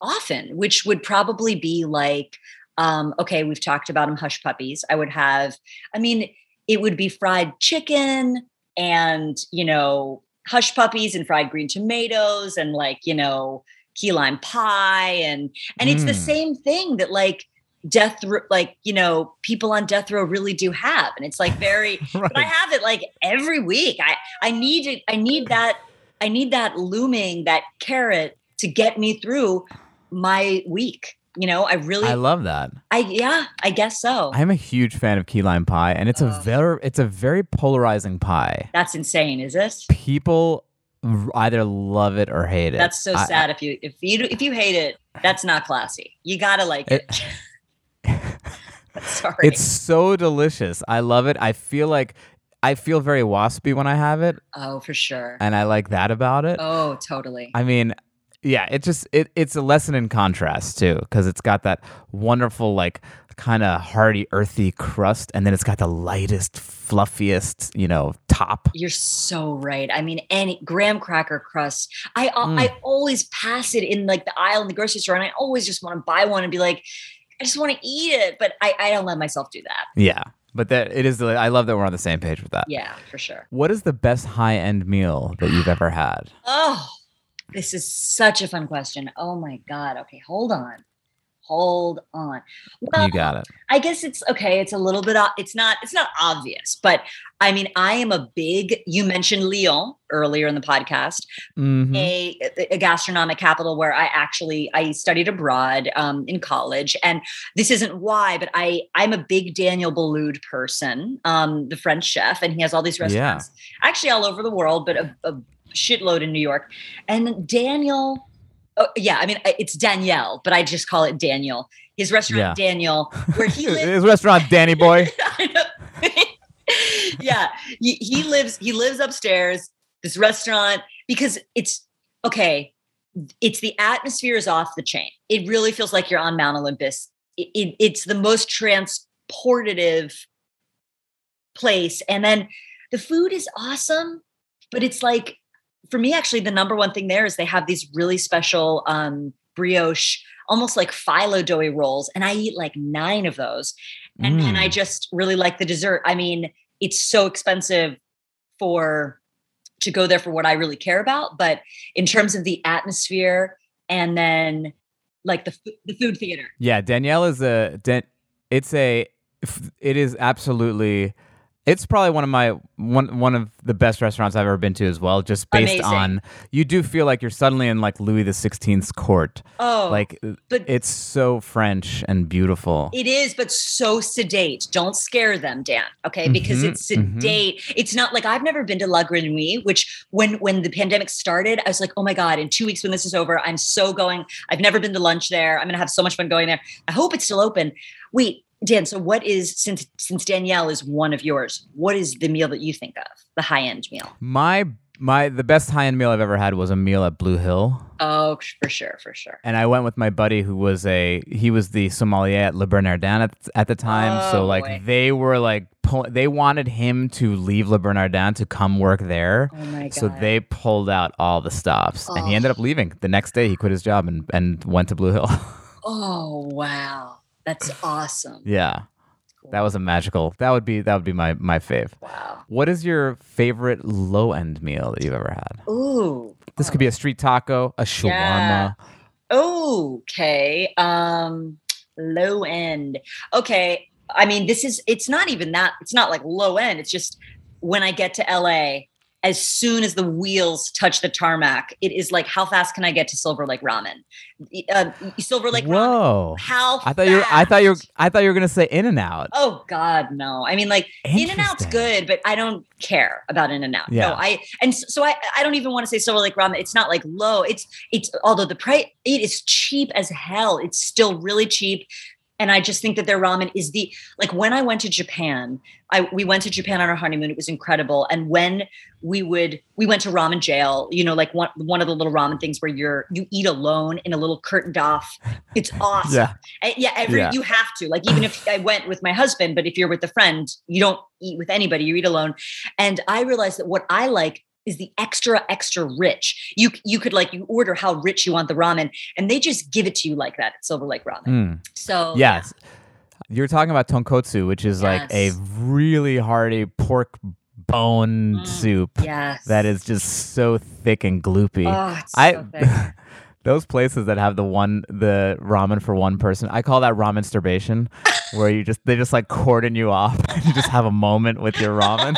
often, which would probably be like um, okay, we've talked about them hush puppies. I would have, I mean, it would be fried chicken and, you know, hush puppies and fried green tomatoes and like, you know, key lime pie. And, and it's the Mm. same thing that like death, ro- like, you know, people on death row really do have. And it's like very, but I have it like every week. I, I need it. I need that. I need that looming, that carrot to get me through my week. You know, I really, I love that. I yeah, I guess so. I'm a huge fan of key lime pie, and it's a oh. very it's a very polarizing pie. That's insane, is this People either love it or hate it. That's so I- sad. If you if you if you hate it, that's not classy. You gotta like it. Sorry. It's so delicious. I love it. I feel like I feel very waspy when I have it, oh for sure. and I like that about it. Oh totally. I mean, yeah, it just it it's a lesson in contrast too, because it's got that wonderful like kind of hearty, earthy crust, and then it's got the lightest, fluffiest, you know, top. You're so right. I mean, any graham cracker crust. I Mm. I always pass it in like the aisle in the grocery store, and I always just want to buy one and be like, I just want to eat it, but I I don't let myself do that. Yeah, but that it is. I love that we're on the same page with that. Yeah, for sure. What is the best high end meal that you've ever had? Oh, this is such a fun question. Oh my God. Okay, hold on. Hold on. Well, You got it. I guess it's okay. It's a little bit, it's not, it's not obvious, but I mean, I am a big, you mentioned Lyon earlier in the podcast, Mhm. a, a gastronomic capital where I actually, I studied abroad um, in college. And this isn't why, but I, I'm a big Daniel Boulud person, um, the French chef, and he has all these Yeah. restaurants actually all over the world, but a, a shitload in New York. And Daniel, oh, yeah, I mean, it's Danielle, but I just call it Daniel. His restaurant, Daniel, where he lives. His restaurant, Danny Boy. Yeah, he, he lives. He lives upstairs. This restaurant because it's okay. It's the atmosphere is off the chain. It really feels like you're on Mount Olympus. It, it- it's the most transportative place, and then the food is awesome. But it's like for me, actually, the number one thing there is they have these really special um, brioche, almost like phyllo doughy rolls, and I eat like nine of those and, and I Mm. just really like the dessert. I mean, it's so expensive for to go there for what I really care about. But in terms of the atmosphere and then like the the food theater, Yeah, Danielle is a it's a it is absolutely it's probably one of my one one of the best restaurants I've ever been to as well. Just based Amazing. on you do feel like you're suddenly in like Louis the Sixteenth's court. oh, like but- it's so French and beautiful. It is, but so sedate. Don't scare them, Dan. Okay, because Mhm, it's sedate. It's not like I've never been to La Grenouille, which when when the pandemic started, I was like, oh my god! In two weeks when this is over, I'm so going. I've never been to lunch there. I'm gonna have so much fun going there. I hope it's still open. Wait, Dan. So what is since since Danielle is one of yours? What is the meal that you think of? The high end meal? My my the best high end meal I've ever had was a meal at Blue Hill. Oh, for sure, for sure. And I went with my buddy who was a he was the sommelier at Le Bernardin at, at the time. so Oh, like boy. they were like pull, they wanted him to leave Le Bernardin to come work there. Oh my god. So they pulled out all the stops, and he Oh. ended up oh. leaving the next day. He quit his job and and went to Blue Hill. Oh wow, that's awesome. yeah, that was a magical. That would be that would be my my fave. Wow. What is your favorite low end meal that you've ever had? Ooh. This could be a street taco, a shawarma. Yeah. Okay. Um low end. Okay. I mean, this is it's not even that it's not like low end. It's just when I get to LA, as soon as the wheels touch the tarmac, it is like how fast can I get to Silver Lake Ramen? Uh, Silver Lake Ramen. Whoa! How I thought you were, I thought you were. I thought you were gonna say In and Out. Oh God, no! I mean, like In and Out's good, but I don't care about In and Out. Yeah. No, I and s- so I I don't even want to say Silver Lake Ramen. It's not like low. It's it's although the price it is cheap as hell. It's still really cheap. And I just think that their ramen is the like when I went to Japan, I we went to Japan on our honeymoon. It was incredible. And when we would we went to ramen jail, you know, like one one of the little ramen things where you're you eat alone in a little curtained off. It's awesome. Yeah. Uh, yeah, every Yeah. you have to. Like even if I went with my husband, but if you're with a friend, you don't eat with anybody. You eat alone. And I realized that what I like is the extra extra rich. You you could like you order how rich you want the ramen, and they just give it to you like that at Silver Lake Ramen. Mm. So Yes. You're talking about tonkotsu, which is like a really hearty pork bone Mm. soup yes, that is just so thick and gloopy. Oh, I so those places that have the one the ramen for one person, I call that ramen sturbation, where you just they just like cordon you off and you just have a moment with your ramen.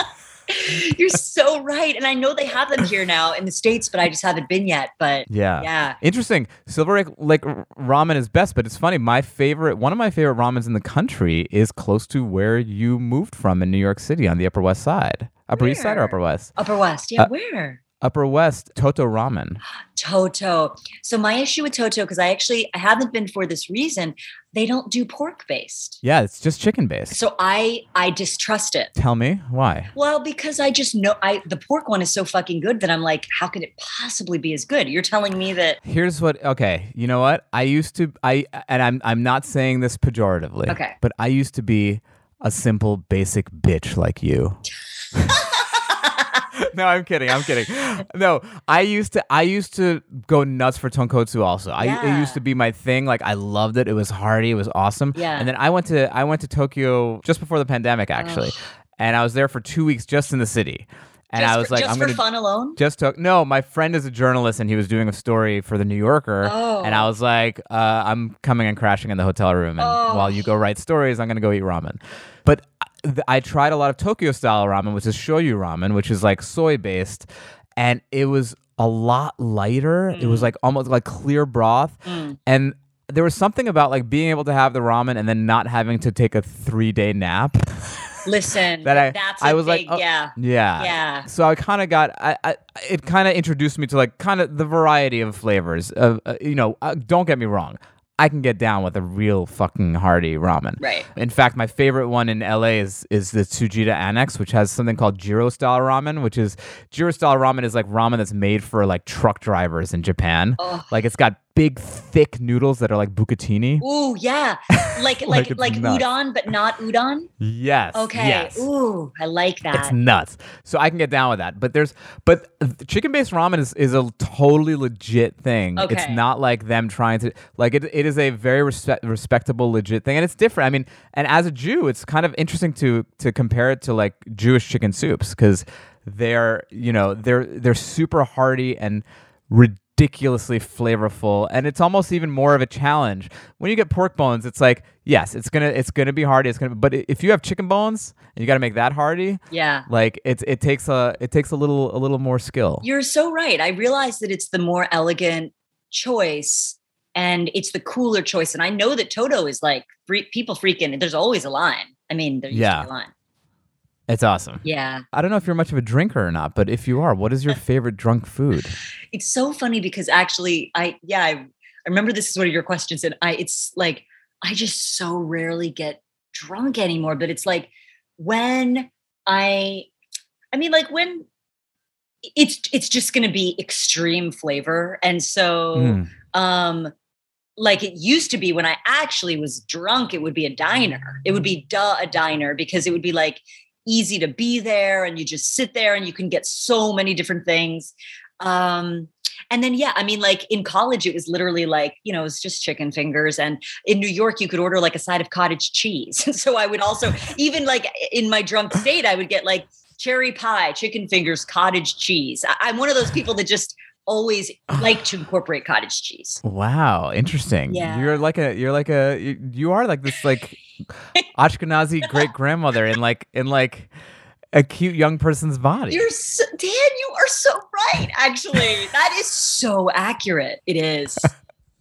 You're so right, and I know they have them here now in the states, but I just haven't been yet. But Yeah. yeah, Interesting. Silver Lake, Lake ramen is best, but it's funny. My favorite, one of my favorite ramens in the country is close to where you moved from in New York City on the Upper West Side. Upper East Side or Upper West? Upper West. Yeah, Uh, where? Upper West, Toto Ramen. Toto. So my issue with Toto, because I actually I haven't been for this reason, they don't do pork based. Yeah, it's just chicken based. So I I distrust it. Tell me why. Well, because I just know I the pork one is so fucking good that I'm like, how could it possibly be as good? You're telling me that Here's what. Okay, you know what? I used to. I and I'm. I'm not saying this pejoratively. Okay. But I used to be a simple, basic bitch like you. no, I'm kidding. I'm kidding. No, I used to. I used to go nuts for tonkotsu. Also, I it used to be my thing. Like I loved it. It was hearty. It was awesome. Yeah. And then I went to. I went to Tokyo just before the pandemic, actually, and I was there for two weeks just in the city. And just I was for, like, just I'm for gonna fun alone. just took no my friend is a journalist and he was doing a story for the new yorker Oh. and i Oh. was like uh, i'm coming and crashing in the hotel room and Oh. while you go write stories i'm going to go eat ramen but th- i tried a lot of tokyo style ramen which is shoyu ramen which is like soy based and it was a lot lighter it was like almost like clear broth Mm. and there was something about like being able to have the ramen and then not having to take a three day nap Listen, that I that's I was like oh, yeah. yeah Yeah. so I kind of got I, I it kind of introduced me to like kind of the variety of flavors of uh, you know uh, don't get me wrong I can get down with a real fucking hearty ramen Right. in fact my favorite one in LA is is the Tsujita Annex which has something called Jiro style ramen which is Jiro style ramen is like ramen that's made for like truck drivers in Japan Oh. like it's got big thick noodles that are like bucatini Ooh, yeah. Like Like like like, udon, but not udon. yes Okay. yes Ooh, I like that. It's nuts. So I can get down with that. But there's but chicken based ramen is, is a totally legit thing. Okay. It's not like them trying to like it it is a very respect, respectable legit thing and it's different. I mean, and as a Jew, it's kind of interesting to to compare it to like Jewish chicken soups cuz they're you know they're they're super hearty and ridiculously flavorful and it's almost even more of a challenge when you get pork bones it's like yes it's gonna it's gonna be hearty it's gonna but if you have chicken bones and you got to make that hardy Yeah. like it's it takes a it takes a little a little more skill You're so right. I realize that it's the more elegant choice and it's the cooler choice. And I know that Toto is like free, people freaking, there's always a line. I mean, there used Yeah. a line. It's awesome Yeah. i don't know if you're much of a drinker or not but if you are what is your favorite drunk food It's so funny because actually I yeah, I, I remember this is one of your questions and I it's like I just so rarely get drunk anymore, but it's like when I I mean like when it's it's just going to be extreme flavor and so Mm. um like it used to be when I actually was drunk, it would be a diner. It would be duh a diner because it would be like easy to be there and you just sit there and you can get so many different things. Um and then yeah, I mean like in college it was literally like, you know, it's just chicken fingers and in New York you could order like a side of cottage cheese. So I would also even like in my drunk state I would get like cherry pie, chicken fingers, cottage cheese. I- I'm one of those people that just always like to incorporate cottage cheese. Wow, interesting. Yeah. You're like a you're like a you, you are like this like Ashkenazi great grandmother in like in like a cute young person's body. You're so, Dan, you are so right. Actually, that is so accurate. It is.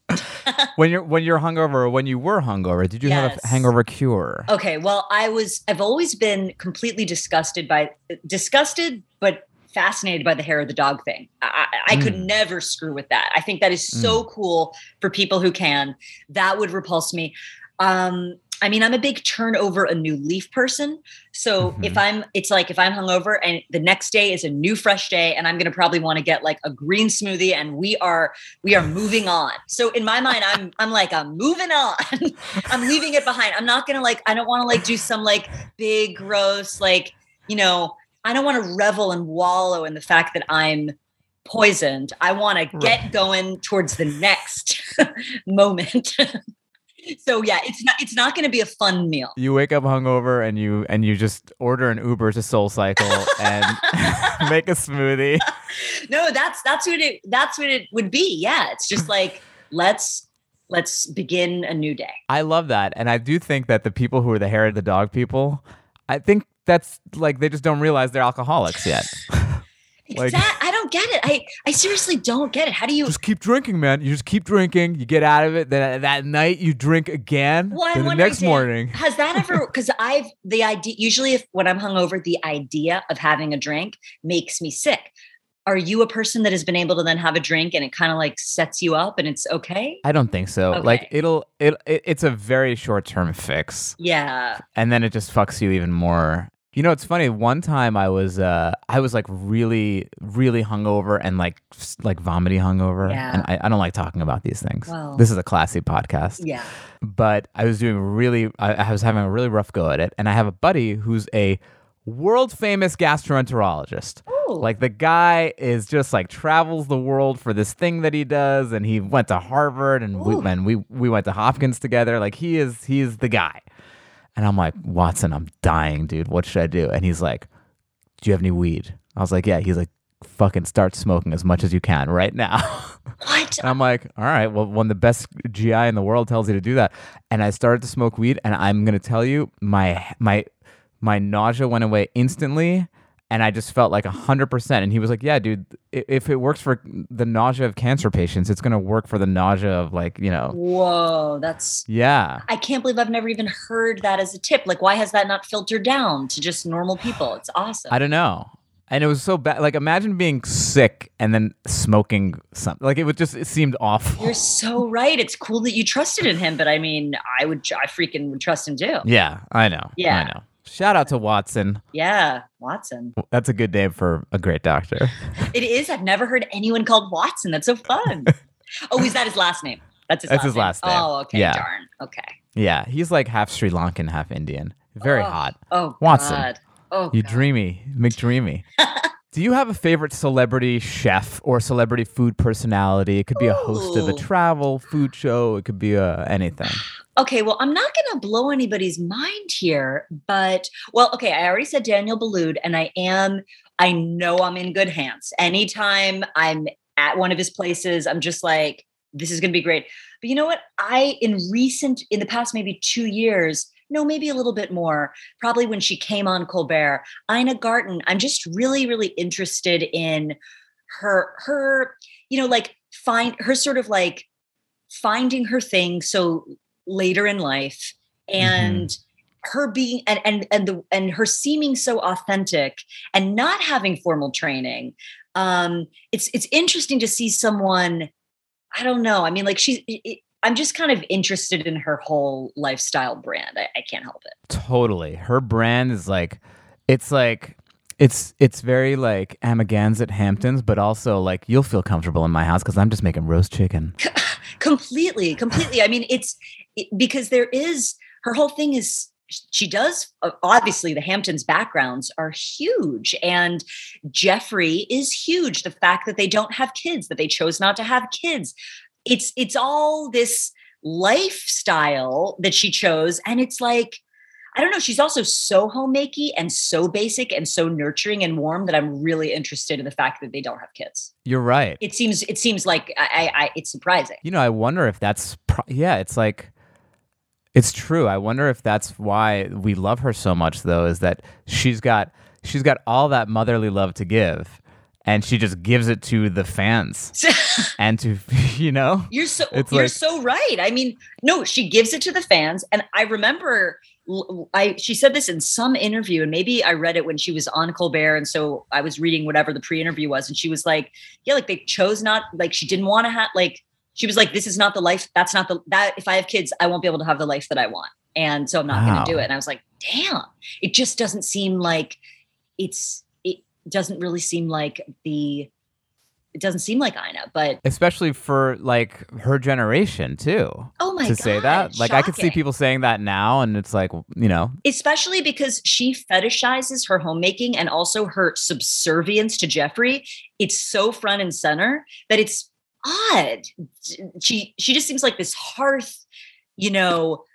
when you're when you're hungover or when you were hungover, did you have a hangover cure? Okay, well, I was. I've always been completely disgusted by disgusted, but fascinated by the hair of the dog thing. I, I, I could Mm. never screw with that. I think that is so cool for people who can. That would repulse me. Um, I mean, I'm a big turn over a new leaf person. So if I'm, it's like if I'm hungover and the next day is a new fresh day, and I'm going to probably want to get like a green smoothie, and we are we are moving on. So in my mind, I'm I'm like I'm moving on. I'm leaving it behind. I'm not going to like I don't want to like do some like big gross like you know I don't want to revel and wallow in the fact that I'm poisoned. I want to get going towards the next moment. so yeah, it's not it's not going to be a fun meal. You wake up hungover and you and you just order an Uber to Soul Cycle and make a smoothie. no, that's that's what it that's what it would be. Yeah, it's just like let's let's begin a new day. I love that. And I do think that the people who are the hair of the dog people, I think that's like they just don't realize they're alcoholics yet. Like- Exact- I don't get it. I I seriously don't get it. How do you? just keep drinking, man. You just keep drinking. You get out of it. Then uh, that night you drink again. Well, I'm then the next Dan, morning. has that ever? Because I've the idea. Usually, if when I'm hungover, the idea of having a drink makes me sick. Are you a person that has been able to then have a drink and it kind of like sets you up and it's okay? I don't think so. Like it'll it, it it's a very short term fix, Yeah. and then it just fucks you even more. You know, it's funny. One time I was uh I was like really really hungover and like like vomity hungover, Yeah. and I, I don't like talking about these things. Well. This is a classy podcast. Yeah. but I was doing really, I, I was having a really rough go at it. And I have a buddy who's a world famous gastroenterologist. Ooh. Like the guy is just like travels the world for this thing that he does, and he went to Harvard, and we and we we went to Hopkins together. Like he is he is the guy. And I'm like Watson, I'm dying, dude. What should I do? And he's like, Do you have any weed? I was like, Yeah. He's like, Fucking start smoking as much as you can right now. What? And I'm like, all right, well, when the best GI in the world tells you to do that, and I started to smoke weed, and I'm gonna tell you, my my my nausea went away instantly, and I just felt like hundred percent. And he was like, yeah, dude, if it works for the nausea of cancer patients, it's gonna work for the nausea of like, you know, Whoa, that's. yeah. I can't believe I've never even heard that as a tip. Like, why has that not filtered down to just normal people? It's awesome. I don't know. And it was so bad. Like, imagine being sick and then smoking something. Like, it would just, it seemed awful. You're so right. It's cool that you trusted in him, but I mean, I would, I freaking would trust him too. yeah, I know. Yeah. I know. Shout out to Watson. Yeah, Watson. That's a good name for a great doctor. It is. I've never heard anyone called Watson. That's so fun. oh, is that his last name? That's his. That's last his name. last name. Oh, okay. Yeah. Darn. Okay. Yeah, he's like half Sri Lankan, half Indian. Very Oh, hot. Oh, Watson. God. Oh, You God. dreamy, McDreamy. Do you have a favorite celebrity chef or celebrity food personality? It could be a host of a travel food show. It could be uh, anything. Okay, well, I'm not going to blow anybody's mind here, but well, okay, I already said Daniel Boulud, and I am I know I'm in good hands. Anytime I'm at one of his places, I'm just like, this is going to be great. But you know what? I, in recent, in the past maybe two years, no, maybe a little bit more, probably when she came on Colbert, Ina Garten, I'm just really, really interested in her, her, you know, like find her sort of like finding her thing so later in life and mm-hmm. her being and and and the and her seeming so authentic and not having formal training um it's it's interesting to see someone i don't know i mean like she's it, i'm just kind of interested in her whole lifestyle brand. I, I can't help it. Totally. Her brand is like it's like it's it's very like Amagansett Hamptons, but also like you'll feel comfortable in my house because I'm just making roast chicken. completely, completely. I mean, it's it, because there is her whole thing is she does obviously the hamptons backgrounds are huge and jeffrey is huge. The fact that they don't have kids that they chose not to have kids it's it's all this lifestyle that she chose and it's like i don't know she's also so homemakey and so basic and so nurturing and warm that i'm really interested in the fact that they don't have kids. You're right. It seems it seems like i i it's surprising. You know i wonder if that's pro- yeah it's like it's true. I wonder if that's why we love her so much though is that she's got she's got all that motherly love to give and she just gives it to the fans and to you know you're so you're like, so right i mean no she gives it to the fans and i remember i she said this in some interview and maybe i read it when she was on colbert and so i was reading whatever the pre-interview was and she was like yeah like they chose not like she didn't want to have like she was like, this is not the life. That's not the, that if I have kids, I won't be able to have the life that I want. And so I'm not wow. going to do it. And I was like, damn, it just doesn't seem like it's, it doesn't really seem like the, it doesn't seem like Ina, but especially for like her generation too. Oh my to God, say that, like shocking. I could see people saying that now, and it's like you know, especially because she fetishizes her homemaking and also her subservience to Jeffrey. It's so front and center that it's odd. She she just seems like this hearth, you know,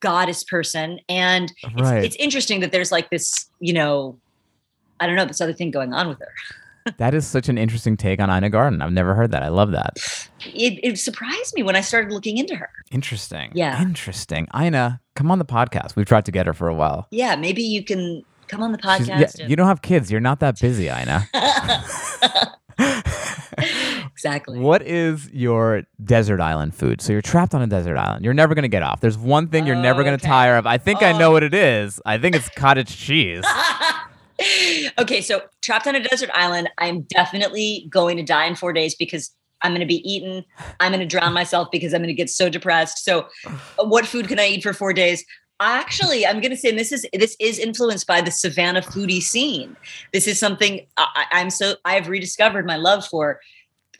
goddess person. And right. it's, it's interesting that there's like this, you know, I don't know, this other thing going on with her. that is such an interesting take on Ina Garten. I've never heard that. I love that. It, it, surprised me when I started looking into her. Interesting. Yeah. Interesting. Ina, come on the podcast. We've tried to get her for a while. Yeah, maybe you can come on the podcast. Yeah, and... You don't have kids. You're not that busy, Ina. exactly. What is your desert island food? So you're trapped on a desert island. You're never going to get off. There's one thing you're oh, never going to okay. tire of. I think oh. I know oh. what it is. I think it's cottage cheese. Okay, so trapped on a desert island, I'm definitely going to die in 4 days because I'm going to be eaten. I'm going to drown myself because I'm going to get so depressed. So, uh, what food can I eat for 4 days? actually i'm going to say this is this is influenced by the savannah foodie scene this is something I, am so i've rediscovered my love for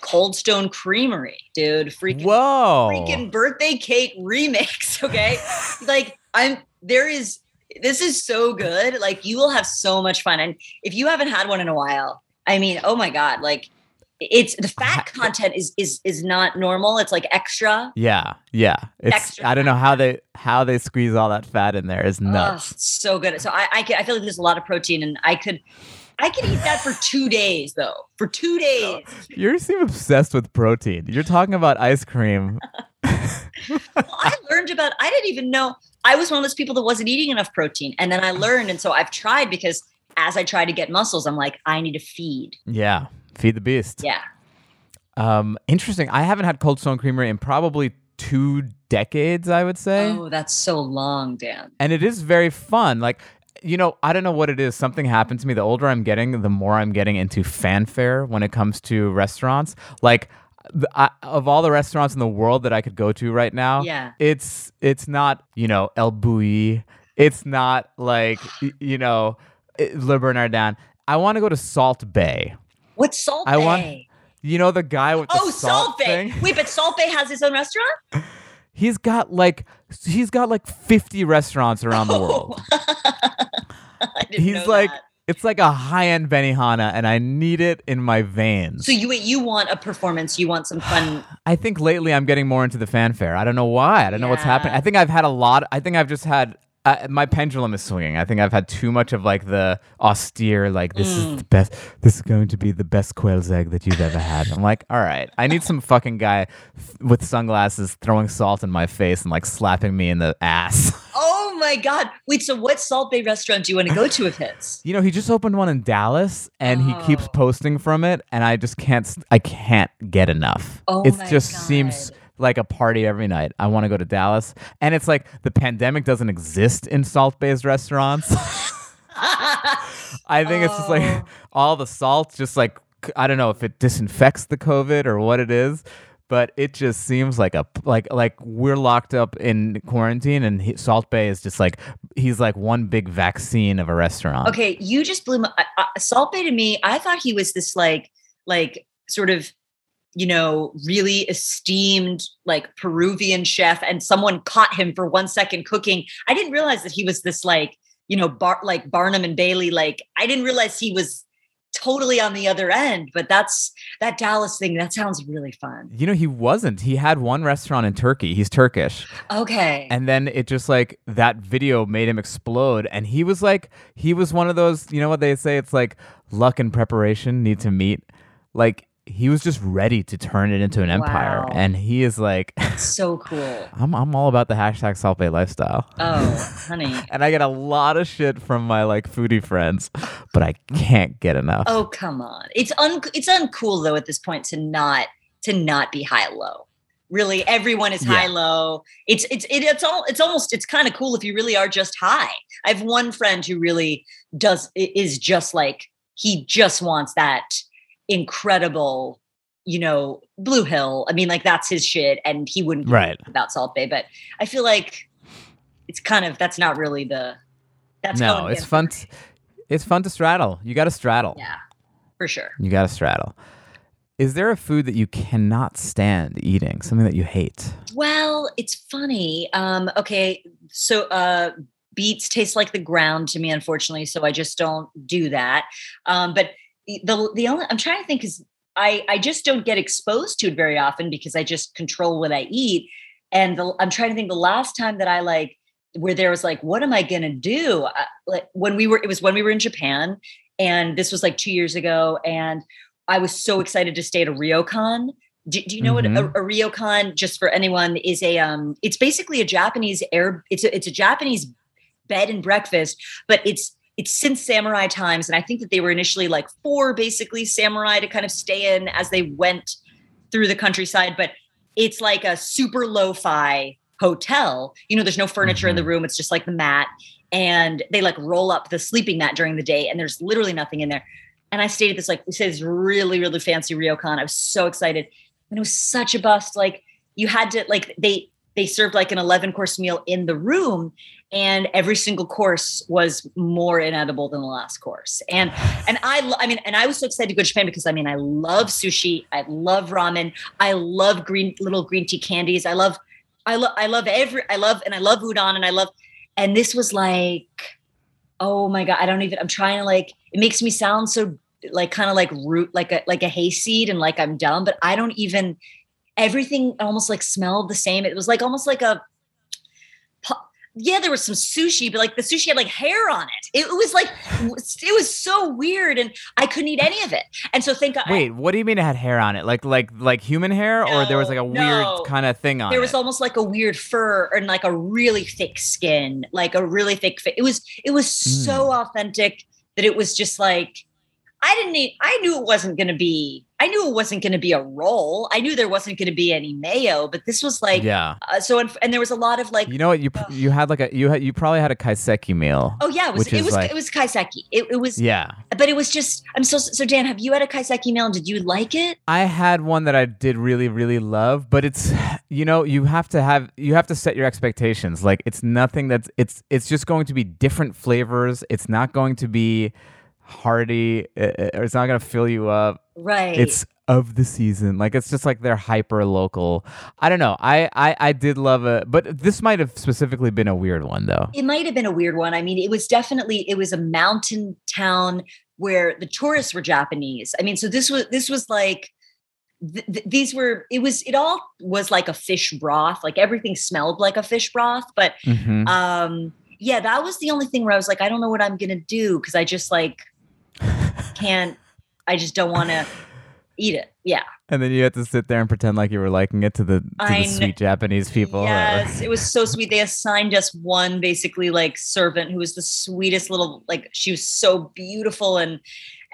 Cold Stone Creamery, dude. Freaking, Whoa. freaking birthday cake remix. Okay. like, I'm, there is, this is so good. Like, you will have so much fun. And if you haven't had one in a while, I mean, oh my God, like, it's the fat content is is is not normal. It's like extra. Yeah, yeah. It's extra I don't know how they how they squeeze all that fat in there. Is nuts. Oh, so good. So I I, I feel like there's a lot of protein, and I could I could eat that for two days, though. For two days. You seem obsessed with protein. You're talking about ice cream. well, I learned about. I didn't even know. I was one of those people that wasn't eating enough protein, and then I learned, and so I've tried because as I try to get muscles, I'm like, I need to feed. Yeah, feed the beast. Yeah. Um, interesting. I haven't had Cold Stone Creamery in probably two decades. I would say. Oh, that's so long, Dan. And it is very fun. Like you know, I don't know what it is. Something happened to me. The older I'm getting, the more I'm getting into fanfare when it comes to restaurants. Like, I, of all the restaurants in the world that I could go to right now, yeah, it's it's not you know El Bulli. It's not like you know eh, Le Bernardin. I want to go to Salt Bae. What's Salt I Bay? Want, you know the guy with the oh Salt, Salt Bae. Thing? Wait, but Salt Bae has his own restaurant. He's got like he's got like 50 restaurants around the oh. world. he's like that. It's like a high-end Benihana and I need it in my veins. So you you want a performance, you want some fun. I think lately I'm getting more into the fanfare. I don't know why. I don't yeah. know what's happening. I think I've had a lot I think I've just had uh, my pendulum is swinging. I think I've had too much of like the austere, like this Mm. is the best. This is going to be the best quail's egg that you've ever had. I'm like, all right, I need some fucking guy th- with sunglasses throwing salt in my face and like slapping me in the ass. Oh my God. Wait, so what Salt Bae restaurant do you want to go to of his? You know, he just opened one in Dallas, and he keeps Oh. posting from it, and I just can't. I can't get enough. Oh it just seems like a party every night. I want to go to Dallas, and it's like the pandemic doesn't exist in Salt Bae's restaurants. I think it's just like Oh. all the salt, just like I don't know if it disinfects the COVID or what it is, but it just seems like a like like we're locked up in quarantine, and he, Salt Bae is just like he's like one big vaccine of a restaurant. Okay, you just blew my uh, Salt Bae to me. I thought he was this like like sort of you know really esteemed like Peruvian chef, and someone caught him for one second cooking. I didn't realize that he was this like you know bar like Barnum and Bailey. Like I didn't realize he was totally on the other end. But that's that Dallas thing. That sounds really fun. You know, he wasn't. He had one restaurant in Turkey. He's Turkish. Okay. And then it just like that video made him explode. And he was like, he was one of those, you know what they say? It's like luck and preparation need to meet. Like he was just ready to turn it into an empire. Wow. And he is like, so cool. I'm, I'm all about the hashtag Salt Bae lifestyle. Oh, honey. And I get a lot of shit from my like foodie friends, but I can't get enough. Oh come on! It's un it's uncool though at this point to not to not be high low. Really, everyone is high Yeah. low. It's it's it, it's all it's almost it's kind of cool if you really are just high. I have one friend who really does is just like he just wants that incredible, you know, Blue Hill. I mean, like that's his shit, and he wouldn't Right. about Salt Bae. But I feel like it's kind of that's not really the that's no, it's fun. the t- it's fun to straddle. You got to straddle. yeah, for sure. You got to straddle. Is there a food that you cannot stand eating? Something that you hate? Well, it's funny. Um, okay, so uh, beets taste like the ground to me, unfortunately. So I just don't do that. Um, but the the only I'm trying to think is I I just don't get exposed to it very often because I just control what I eat. And the, I'm trying to think the last time that I like where there was like, what am I gonna do? I, like when we were, it was when we were in Japan, and this was like two years ago, and I was so excited to stay at a Ryokan. Do, do you know what a, Mhm. a? Just for anyone, is a um. It's basically a Japanese air. It's a, it's a Japanese bed and breakfast, but it's it's since samurai times, and I think that they were initially like four basically samurai to kind of stay in as they went through the countryside. But it's like a super lo-fi hotel. You know, there's no furniture in the mm-hmm. room; it's just like the mat, and they like roll up the sleeping mat during the day, and there's literally nothing in there. And I stayed at this like we said this really really fancy ryokan. I was so excited, and it was such a bust. Like you had to like they they served like an 11 course meal in the room and every single course was more inedible than the last course. And and i i mean and i was so excited to go to japan because i mean i love sushi i love ramen i love green little green tea candies i love i love i love every i love and i love udon and i love and this was like oh my god i don't even i'm trying to like it makes me sound so like kind of like root like a like a hayseed and like i'm dumb but i don't even everything almost like smelled the same. It was like almost like a yeah there was some sushi but like the sushi had like hair on it it was like it was so weird and i couldn't eat any of it and so think I- Wait, what do you mean it had hair on it? Like like like human hair, or there was like a No, no. weird kind of thing on there it? was almost like a weird fur and like a really thick skin like a really thick fi- it was it was so hmm. authentic that it was just like i didn't need i knew it wasn't going to be i knew it wasn't going to be a roll i knew there wasn't going to be any mayo but this was like yeah. uh, so and, and there was a lot of like You know what? You pr- you had like a you had you probably had a kaiseki meal. oh yeah it was it was like- it was kaiseki it, it was Yeah, but it was just i'm so so dan have you had a kaiseki meal and did you like it I had one that I did really really love, but it's you know you have to have you have to set your expectations. Like it's nothing that's it's it's just going to be different flavors. It's not going to be hearty or it's not going to fill you up. right It's of the season. Like it's just like they're hyper local. I don't know. I I I did love it, but this might have specifically been a weird one though. it might have been a weird one. I mean, it was definitely it was a mountain town where the tourists were Japanese. I mean, so this was this was like th- th- these were it was it all was like a fish broth. Like everything smelled like a fish broth, but Mhm. um yeah, that was the only thing where I was like, I don't know what I'm gonna do because I just like can't. I just don't want to eat it. Yeah. And then you had to sit there and pretend like you were liking it to the, to the sweet Japanese people. Yes, it was so sweet. They assigned us one basically like servant who was the sweetest little like she was so beautiful and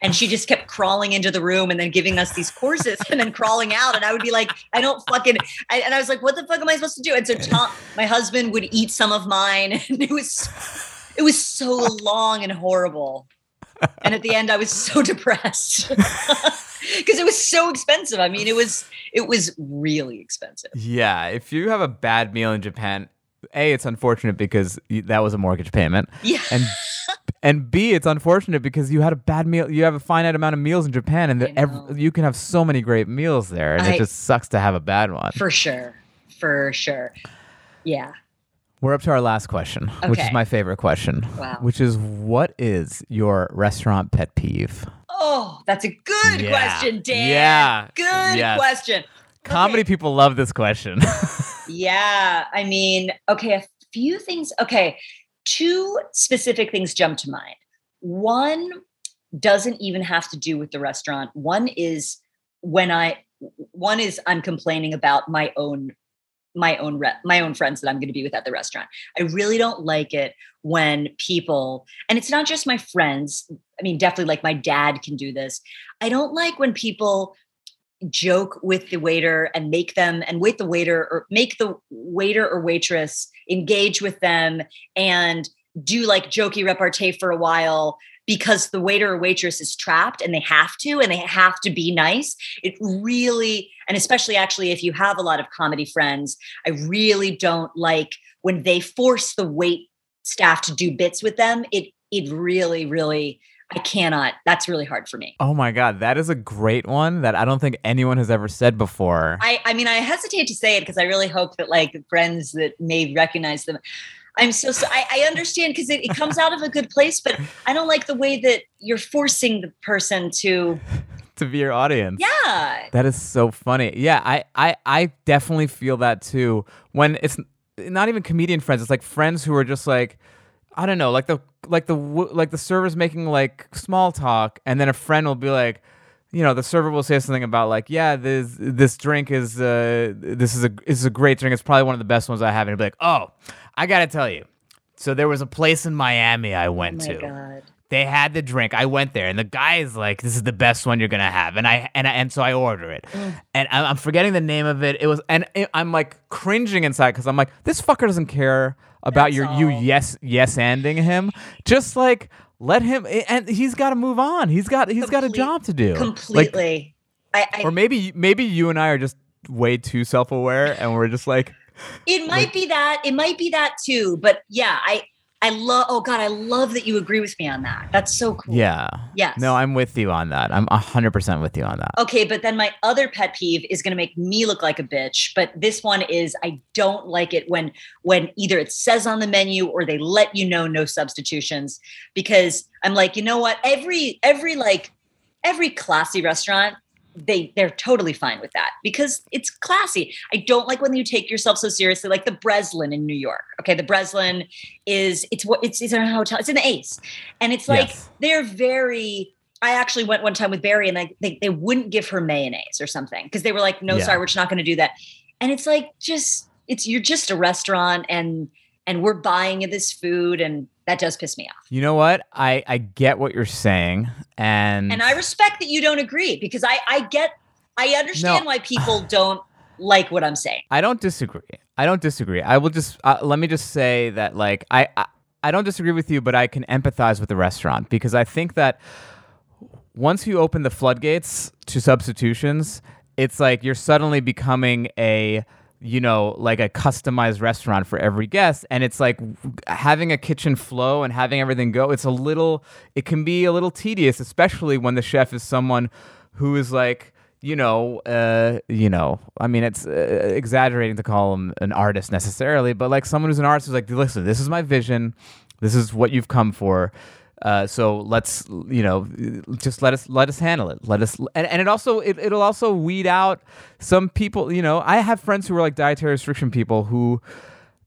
and she just kept crawling into the room and then giving us these courses and then crawling out and I would be like I don't fucking I, and I was like what the fuck am I supposed to do? And so Tom, my husband would eat some of mine and it was it was so long and horrible. And at the end I was so depressed. Because it was so expensive. I mean, it was it was really expensive. Yeah, if you have a bad meal in Japan, A, it's unfortunate because that was a mortgage payment. Yeah. And and B, it's unfortunate because you had a bad meal. You have a finite amount of meals in Japan, and I the, ev- know. you can have so many great meals there, and I- it just sucks to have a bad one. For sure. For sure. Yeah. We're up to our last question, which is my favorite question, Wow. which is what is your restaurant pet peeve? Oh, that's a good Yeah. question, Dan. Yeah. Good Yes. question. Comedy Okay. people love this question. Yeah. I mean, okay, a few things. Okay. Two specific things jump to mind. One doesn't even have to do with the restaurant. One is when I, one is I'm complaining about my own my own re- my own friends that I'm going to be with at the restaurant. I really don't like it when people and it's not just my friends. I mean definitely like my dad can do this. I don't like when people joke with the waiter and make them and wait the waiter or make the waiter or waitress engage with them and do like jokey repartee for a while because the waiter or waitress is trapped and they have to and they have to be nice it really and especially actually if you have a lot of comedy friends i really don't like when they force the wait staff to do bits with them it it really really i cannot that's really hard for me oh my god, that is a great one that I don't think anyone has ever said before. I, I mean, I hesitate to say it because I really hope that like friends that may recognize them. I'm so, so I, I understand because it, it comes out of a good place, but I don't like the way that you're forcing the person to, to be your audience. yeah. That is so funny. Yeah, I, I, I definitely feel that too. When it's not even comedian friends, it's like friends who are just like, I don't know, like the like the like the server's making like small talk, and then a friend will be like, you know, the server will say something about like, yeah, this this drink is uh this is a this is a great drink. It's probably one of the best ones I have, and he'll be like, oh, I gotta tell you. So there was a place in Miami I Oh went my to God. they had the drink. I went there, and the guy is like, "This is the best one you're gonna have," and I and I, and so I order it, and I'm, I'm forgetting the name of it. It was, and it, I'm like cringing inside because I'm like, this fucker doesn't care about That's your you yes yes ending him. Just like let him, and he's got to move on. He's got he's got a job to do. Like, Completely. I, I, or maybe maybe you and I are just way too self aware, and we're just like, it might be that, it might be that too, but yeah, I, I love, oh God, I love that you agree with me on that. That's so cool. yeah, Yes. no, I'm with you on that. I'm hundred percent with you on that. Okay, but then my other pet peeve is going to make me look like a bitch. But this one is I don't like it when when either it says on the menu or they let you know no substitutions because I'm like, you know what? Every every like every classy restaurant they they're totally fine with that because it's classy. I don't like when you take yourself so seriously, like the Breslin in New York. Okay, the Breslin is it's what it's, it's in a hotel. It's in the Ace, and it's like Yes. they're very. I actually went one time with Bari, and like they they wouldn't give her mayonnaise or something because they were like, "No, Yeah. sorry, we're just not going to do that." And it's like just it's you're just a restaurant, and and we're buying you this food, and that does piss me off. You know what? I I get what you're saying, and And I respect that you don't agree because I I get I understand No. why people don't like what I'm saying. I don't disagree. I don't disagree. I will just uh, let me just say that like I, I I don't disagree with you, but I can empathize with the restaurant because I think that once you open the floodgates to substitutions, it's like you're suddenly becoming a you know like a customized restaurant for every guest and it's like having a kitchen flow and having everything go it's a little it can be a little tedious especially when the chef is someone who is like you know, uh, you know, I mean, it's uh, exaggerating to call him an artist necessarily, but like someone who's an artist is like, listen, this is my vision, this is what you've come for. Uh, so let's, you know, just let us let us handle it. Let us, and, and it also it, it'll also weed out some people. You know, I have friends who are like dietary restriction people who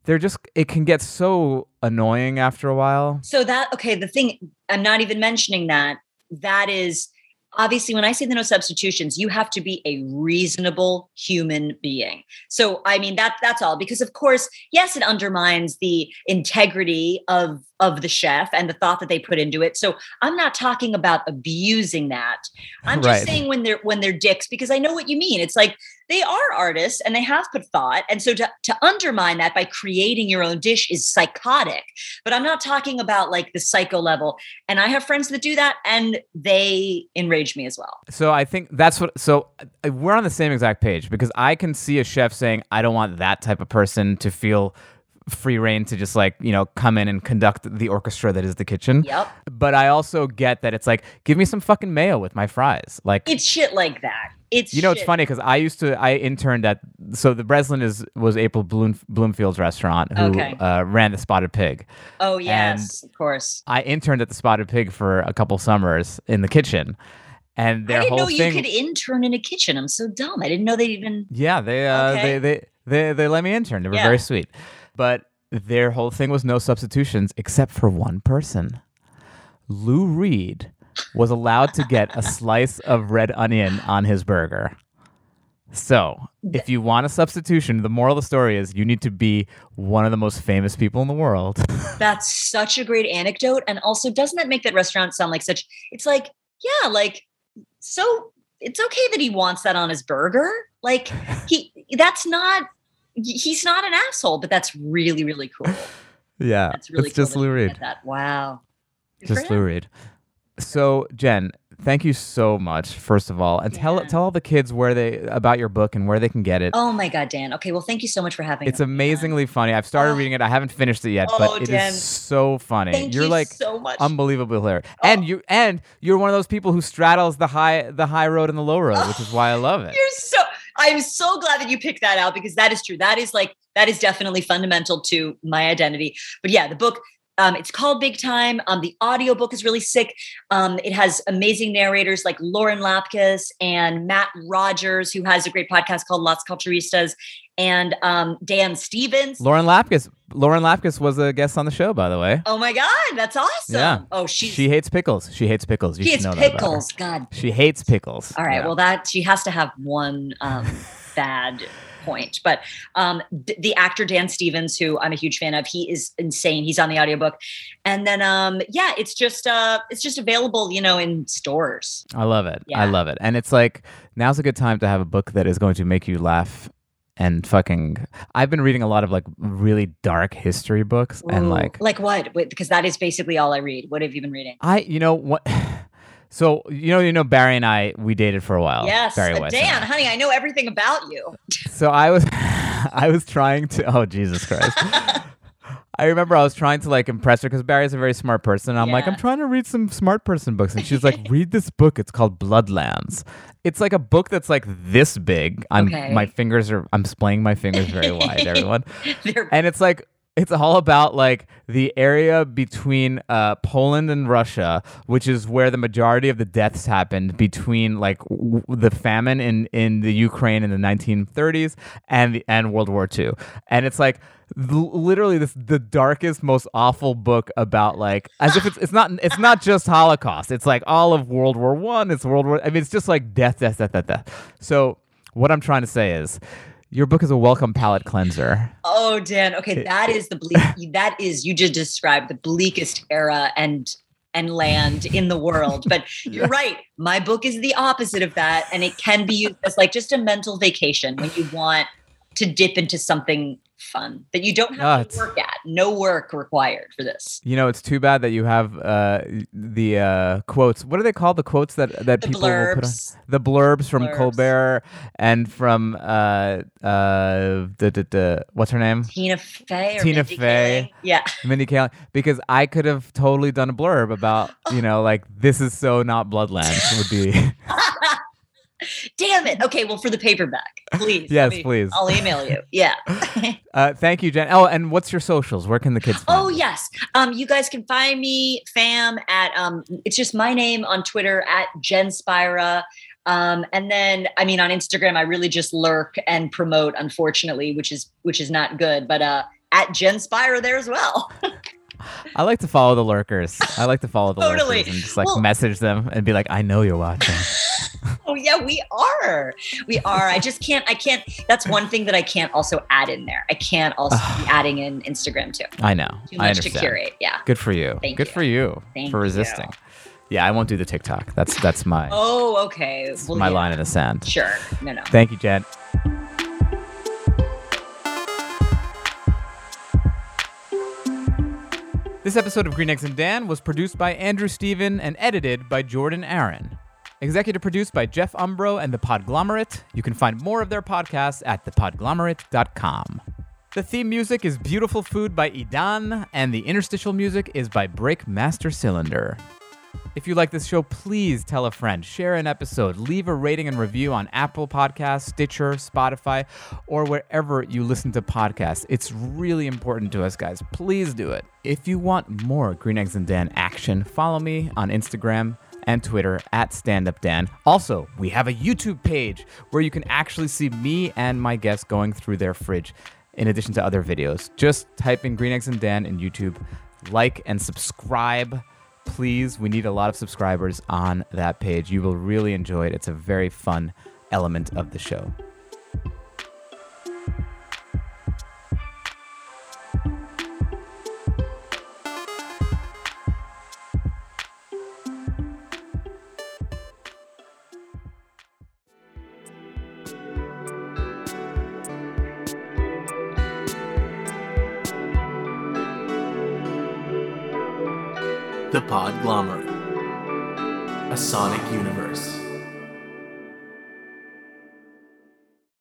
they're just it can get so annoying after a while. So that okay, the thing I'm not even mentioning that. That is obviously when I say the no substitutions, you have to be a reasonable human being. So I mean that that's all because of course, yes, it undermines the integrity of of the chef and the thought that they put into it. So I'm not talking about abusing that. I'm just Right. saying when they're when they're dicks because I know what you mean. It's like they are artists and they have put thought. And so to, to undermine that by creating your own dish is psychotic. But I'm not talking about like the psycho level. And I have friends that do that and they enrage me as well. So I think that's what. So uh, we're on the same exact page because I can see a chef saying, "I don't want that type of person to feel free reign to just like you know come in and conduct the orchestra that is the kitchen." Yep. But I also get that it's like, give me some fucking mayo with my fries. Like It's shit like that. It's You know, it's funny because I used to. I interned at so the Breslin is was April Bloom, Bloomfield's restaurant who Okay. uh, ran the Spotted Pig. Oh yes, of course. I interned at the Spotted Pig for a couple summers in the kitchen, and their I didn't whole know thing. you could intern in a kitchen. I'm so dumb. I didn't know they even. yeah, they uh, Okay. they, they they they let me intern. They were Yeah. very sweet, but their whole thing was no substitutions except for one person. Lou Reed was allowed to get a slice of red onion on his burger. So, if you want a substitution, the moral of the story is you need to be one of the most famous people in the world. That's such a great anecdote. And also, doesn't that make that restaurant sound like such? It's like, yeah, like so. It's okay that he wants that on his burger. Like he, that's not. He's not an asshole, but that's really, really cool. yeah, That's really it's cool just that Lou Reed. That wow. Good Just Lou. Reed. So, Jen, thank you so much. First of all, and tell Yeah. tell all the kids where they about your book and where they can get it. Oh my god, Dan. Okay, well, thank you so much for having. Me. It's me. amazingly funny. I've started Oh. reading it. I haven't finished it yet, Oh, but it is Dan. so funny. Thank you're you like so much. unbelievably hilarious, oh. and Oh. you and you're one of those people who straddles the high the high road and the low road, which is why I love it. You're so I'm so glad that you picked that out because that is true. That is like that is definitely fundamental to my identity. But yeah, the book um, it's called Big Time. Um, the audiobook is really sick. Um, it has amazing narrators like Lauren Lapkus and Matt Rogers, who has a great podcast called Las Culturistas, and um, Dan Stevens. Lauren Lapkus. Lauren Lapkus was a guest on the show, by the way. oh my God, that's awesome. Yeah. Oh, she's, she hates pickles. She hates pickles. You she should hates know that pickles. God She hates pickles. All right. Yeah. Well, that she has to have one um, bad point. But um, d- the actor Dan Stevens, who I'm a huge fan of, he is insane. He's on the audiobook. And then um, yeah, it's just uh, it's just available, you know, in stores. I love it. Yeah. I love it. And it's like now's a good time to have a book that is going to make you laugh and fucking I've been reading a lot of like really dark history books and like like what? Because that is basically all I read. What have you been reading? I you know what so you know you know Bari and I we dated for a while. yes, Bari uh, Dan, honey, I know everything about you. So I was I was trying to oh Jesus Christ. I remember I was trying to like impress her because Bari's a very smart person. I'm like, I'm trying to read some smart person books. And she's like, read this book. It's called Bloodlands. It's like a book that's like this big. I'm Okay. my fingers are I'm splaying my fingers very wide, everyone. And it's like it's all about like the area between uh, Poland and Russia, which is where the majority of the deaths happened between like w- the famine in, in the Ukraine in the 1930s and the, and World War II. And it's like l- literally this the darkest, most awful book about like as if it's it's not it's not just Holocaust. It's like all of World War One. It's World War. I mean, it's just like death, death, death, death, death. So what I'm trying to say is. Your book is a welcome palate cleanser. Oh, Dan. Okay, that is the bleak. that is you just described the bleakest era and and land in the world. But you're right. My book is the opposite of that, and it can be used as like just a mental vacation when you want to dip into something fun that you don't have it's- to work at. No work required for this. You know, it's too bad that you have uh, the uh, quotes. What are they called? The quotes that that The people will put on the blurbs from Blurbs. Colbert and from uh, uh, the, the, the what's her name, Tina Fey Tina Mindy Fey. Kaling. Yeah. Mindy Kaling. Because I could have totally done a blurb about you know like this is so not Bloodlands would be Damn it. Okay, well, for the paperback, please. Yes, me- please. I'll email you. Yeah. uh, thank you, Jen. Oh, and what's your socials? Where can the kids find? Oh you? yes. Um, you guys can find me, fam, at um, it's just my name on Twitter at Jen Spyra. Um, and then I mean on Instagram, I really just lurk and promote, unfortunately, which is which is not good. But uh at Jen Spyra there as well. I like to follow the lurkers. I like to follow the Totally. lurkers and just like Well- message them and be like, I know you're watching. oh yeah, we are. We are. I just can't. I can't. That's one thing that I can't also add in there. I can't also be adding in Instagram too. I know. Too I much to curate. Yeah. Good for you. Thank Good you. for you Thank for you. resisting. Yeah, I won't do the TikTok. That's that's my Oh, okay. Well, my yeah. line in the sand. Sure. No, no. Thank you, Jen. This episode of Green Eggs and Dan was produced by Andrew Steven and edited by Jordan Aaron. Executive produced by Jeff Umbro and The Podglomerate. You can find more of their podcasts at thepodglomerate.com. The theme music is Beautiful Food by Idan, and the interstitial music is by Breakmaster Cylinder. If you like this show, please tell a friend, share an episode, leave a rating and review on Apple Podcasts, Stitcher, Spotify, or wherever you listen to podcasts. It's really important to us, guys. Please do it. If you want more Green Eggs and Dan action, follow me on Instagram and Twitter at StandUpDan. Also, we have a YouTube page where you can actually see me and my guests going through their fridge in addition to other videos. Just type in Green Eggs and Dan in YouTube, like and subscribe. Please, we need a lot of subscribers on that page. You will really enjoy it. It's a very fun element of the show. Universe.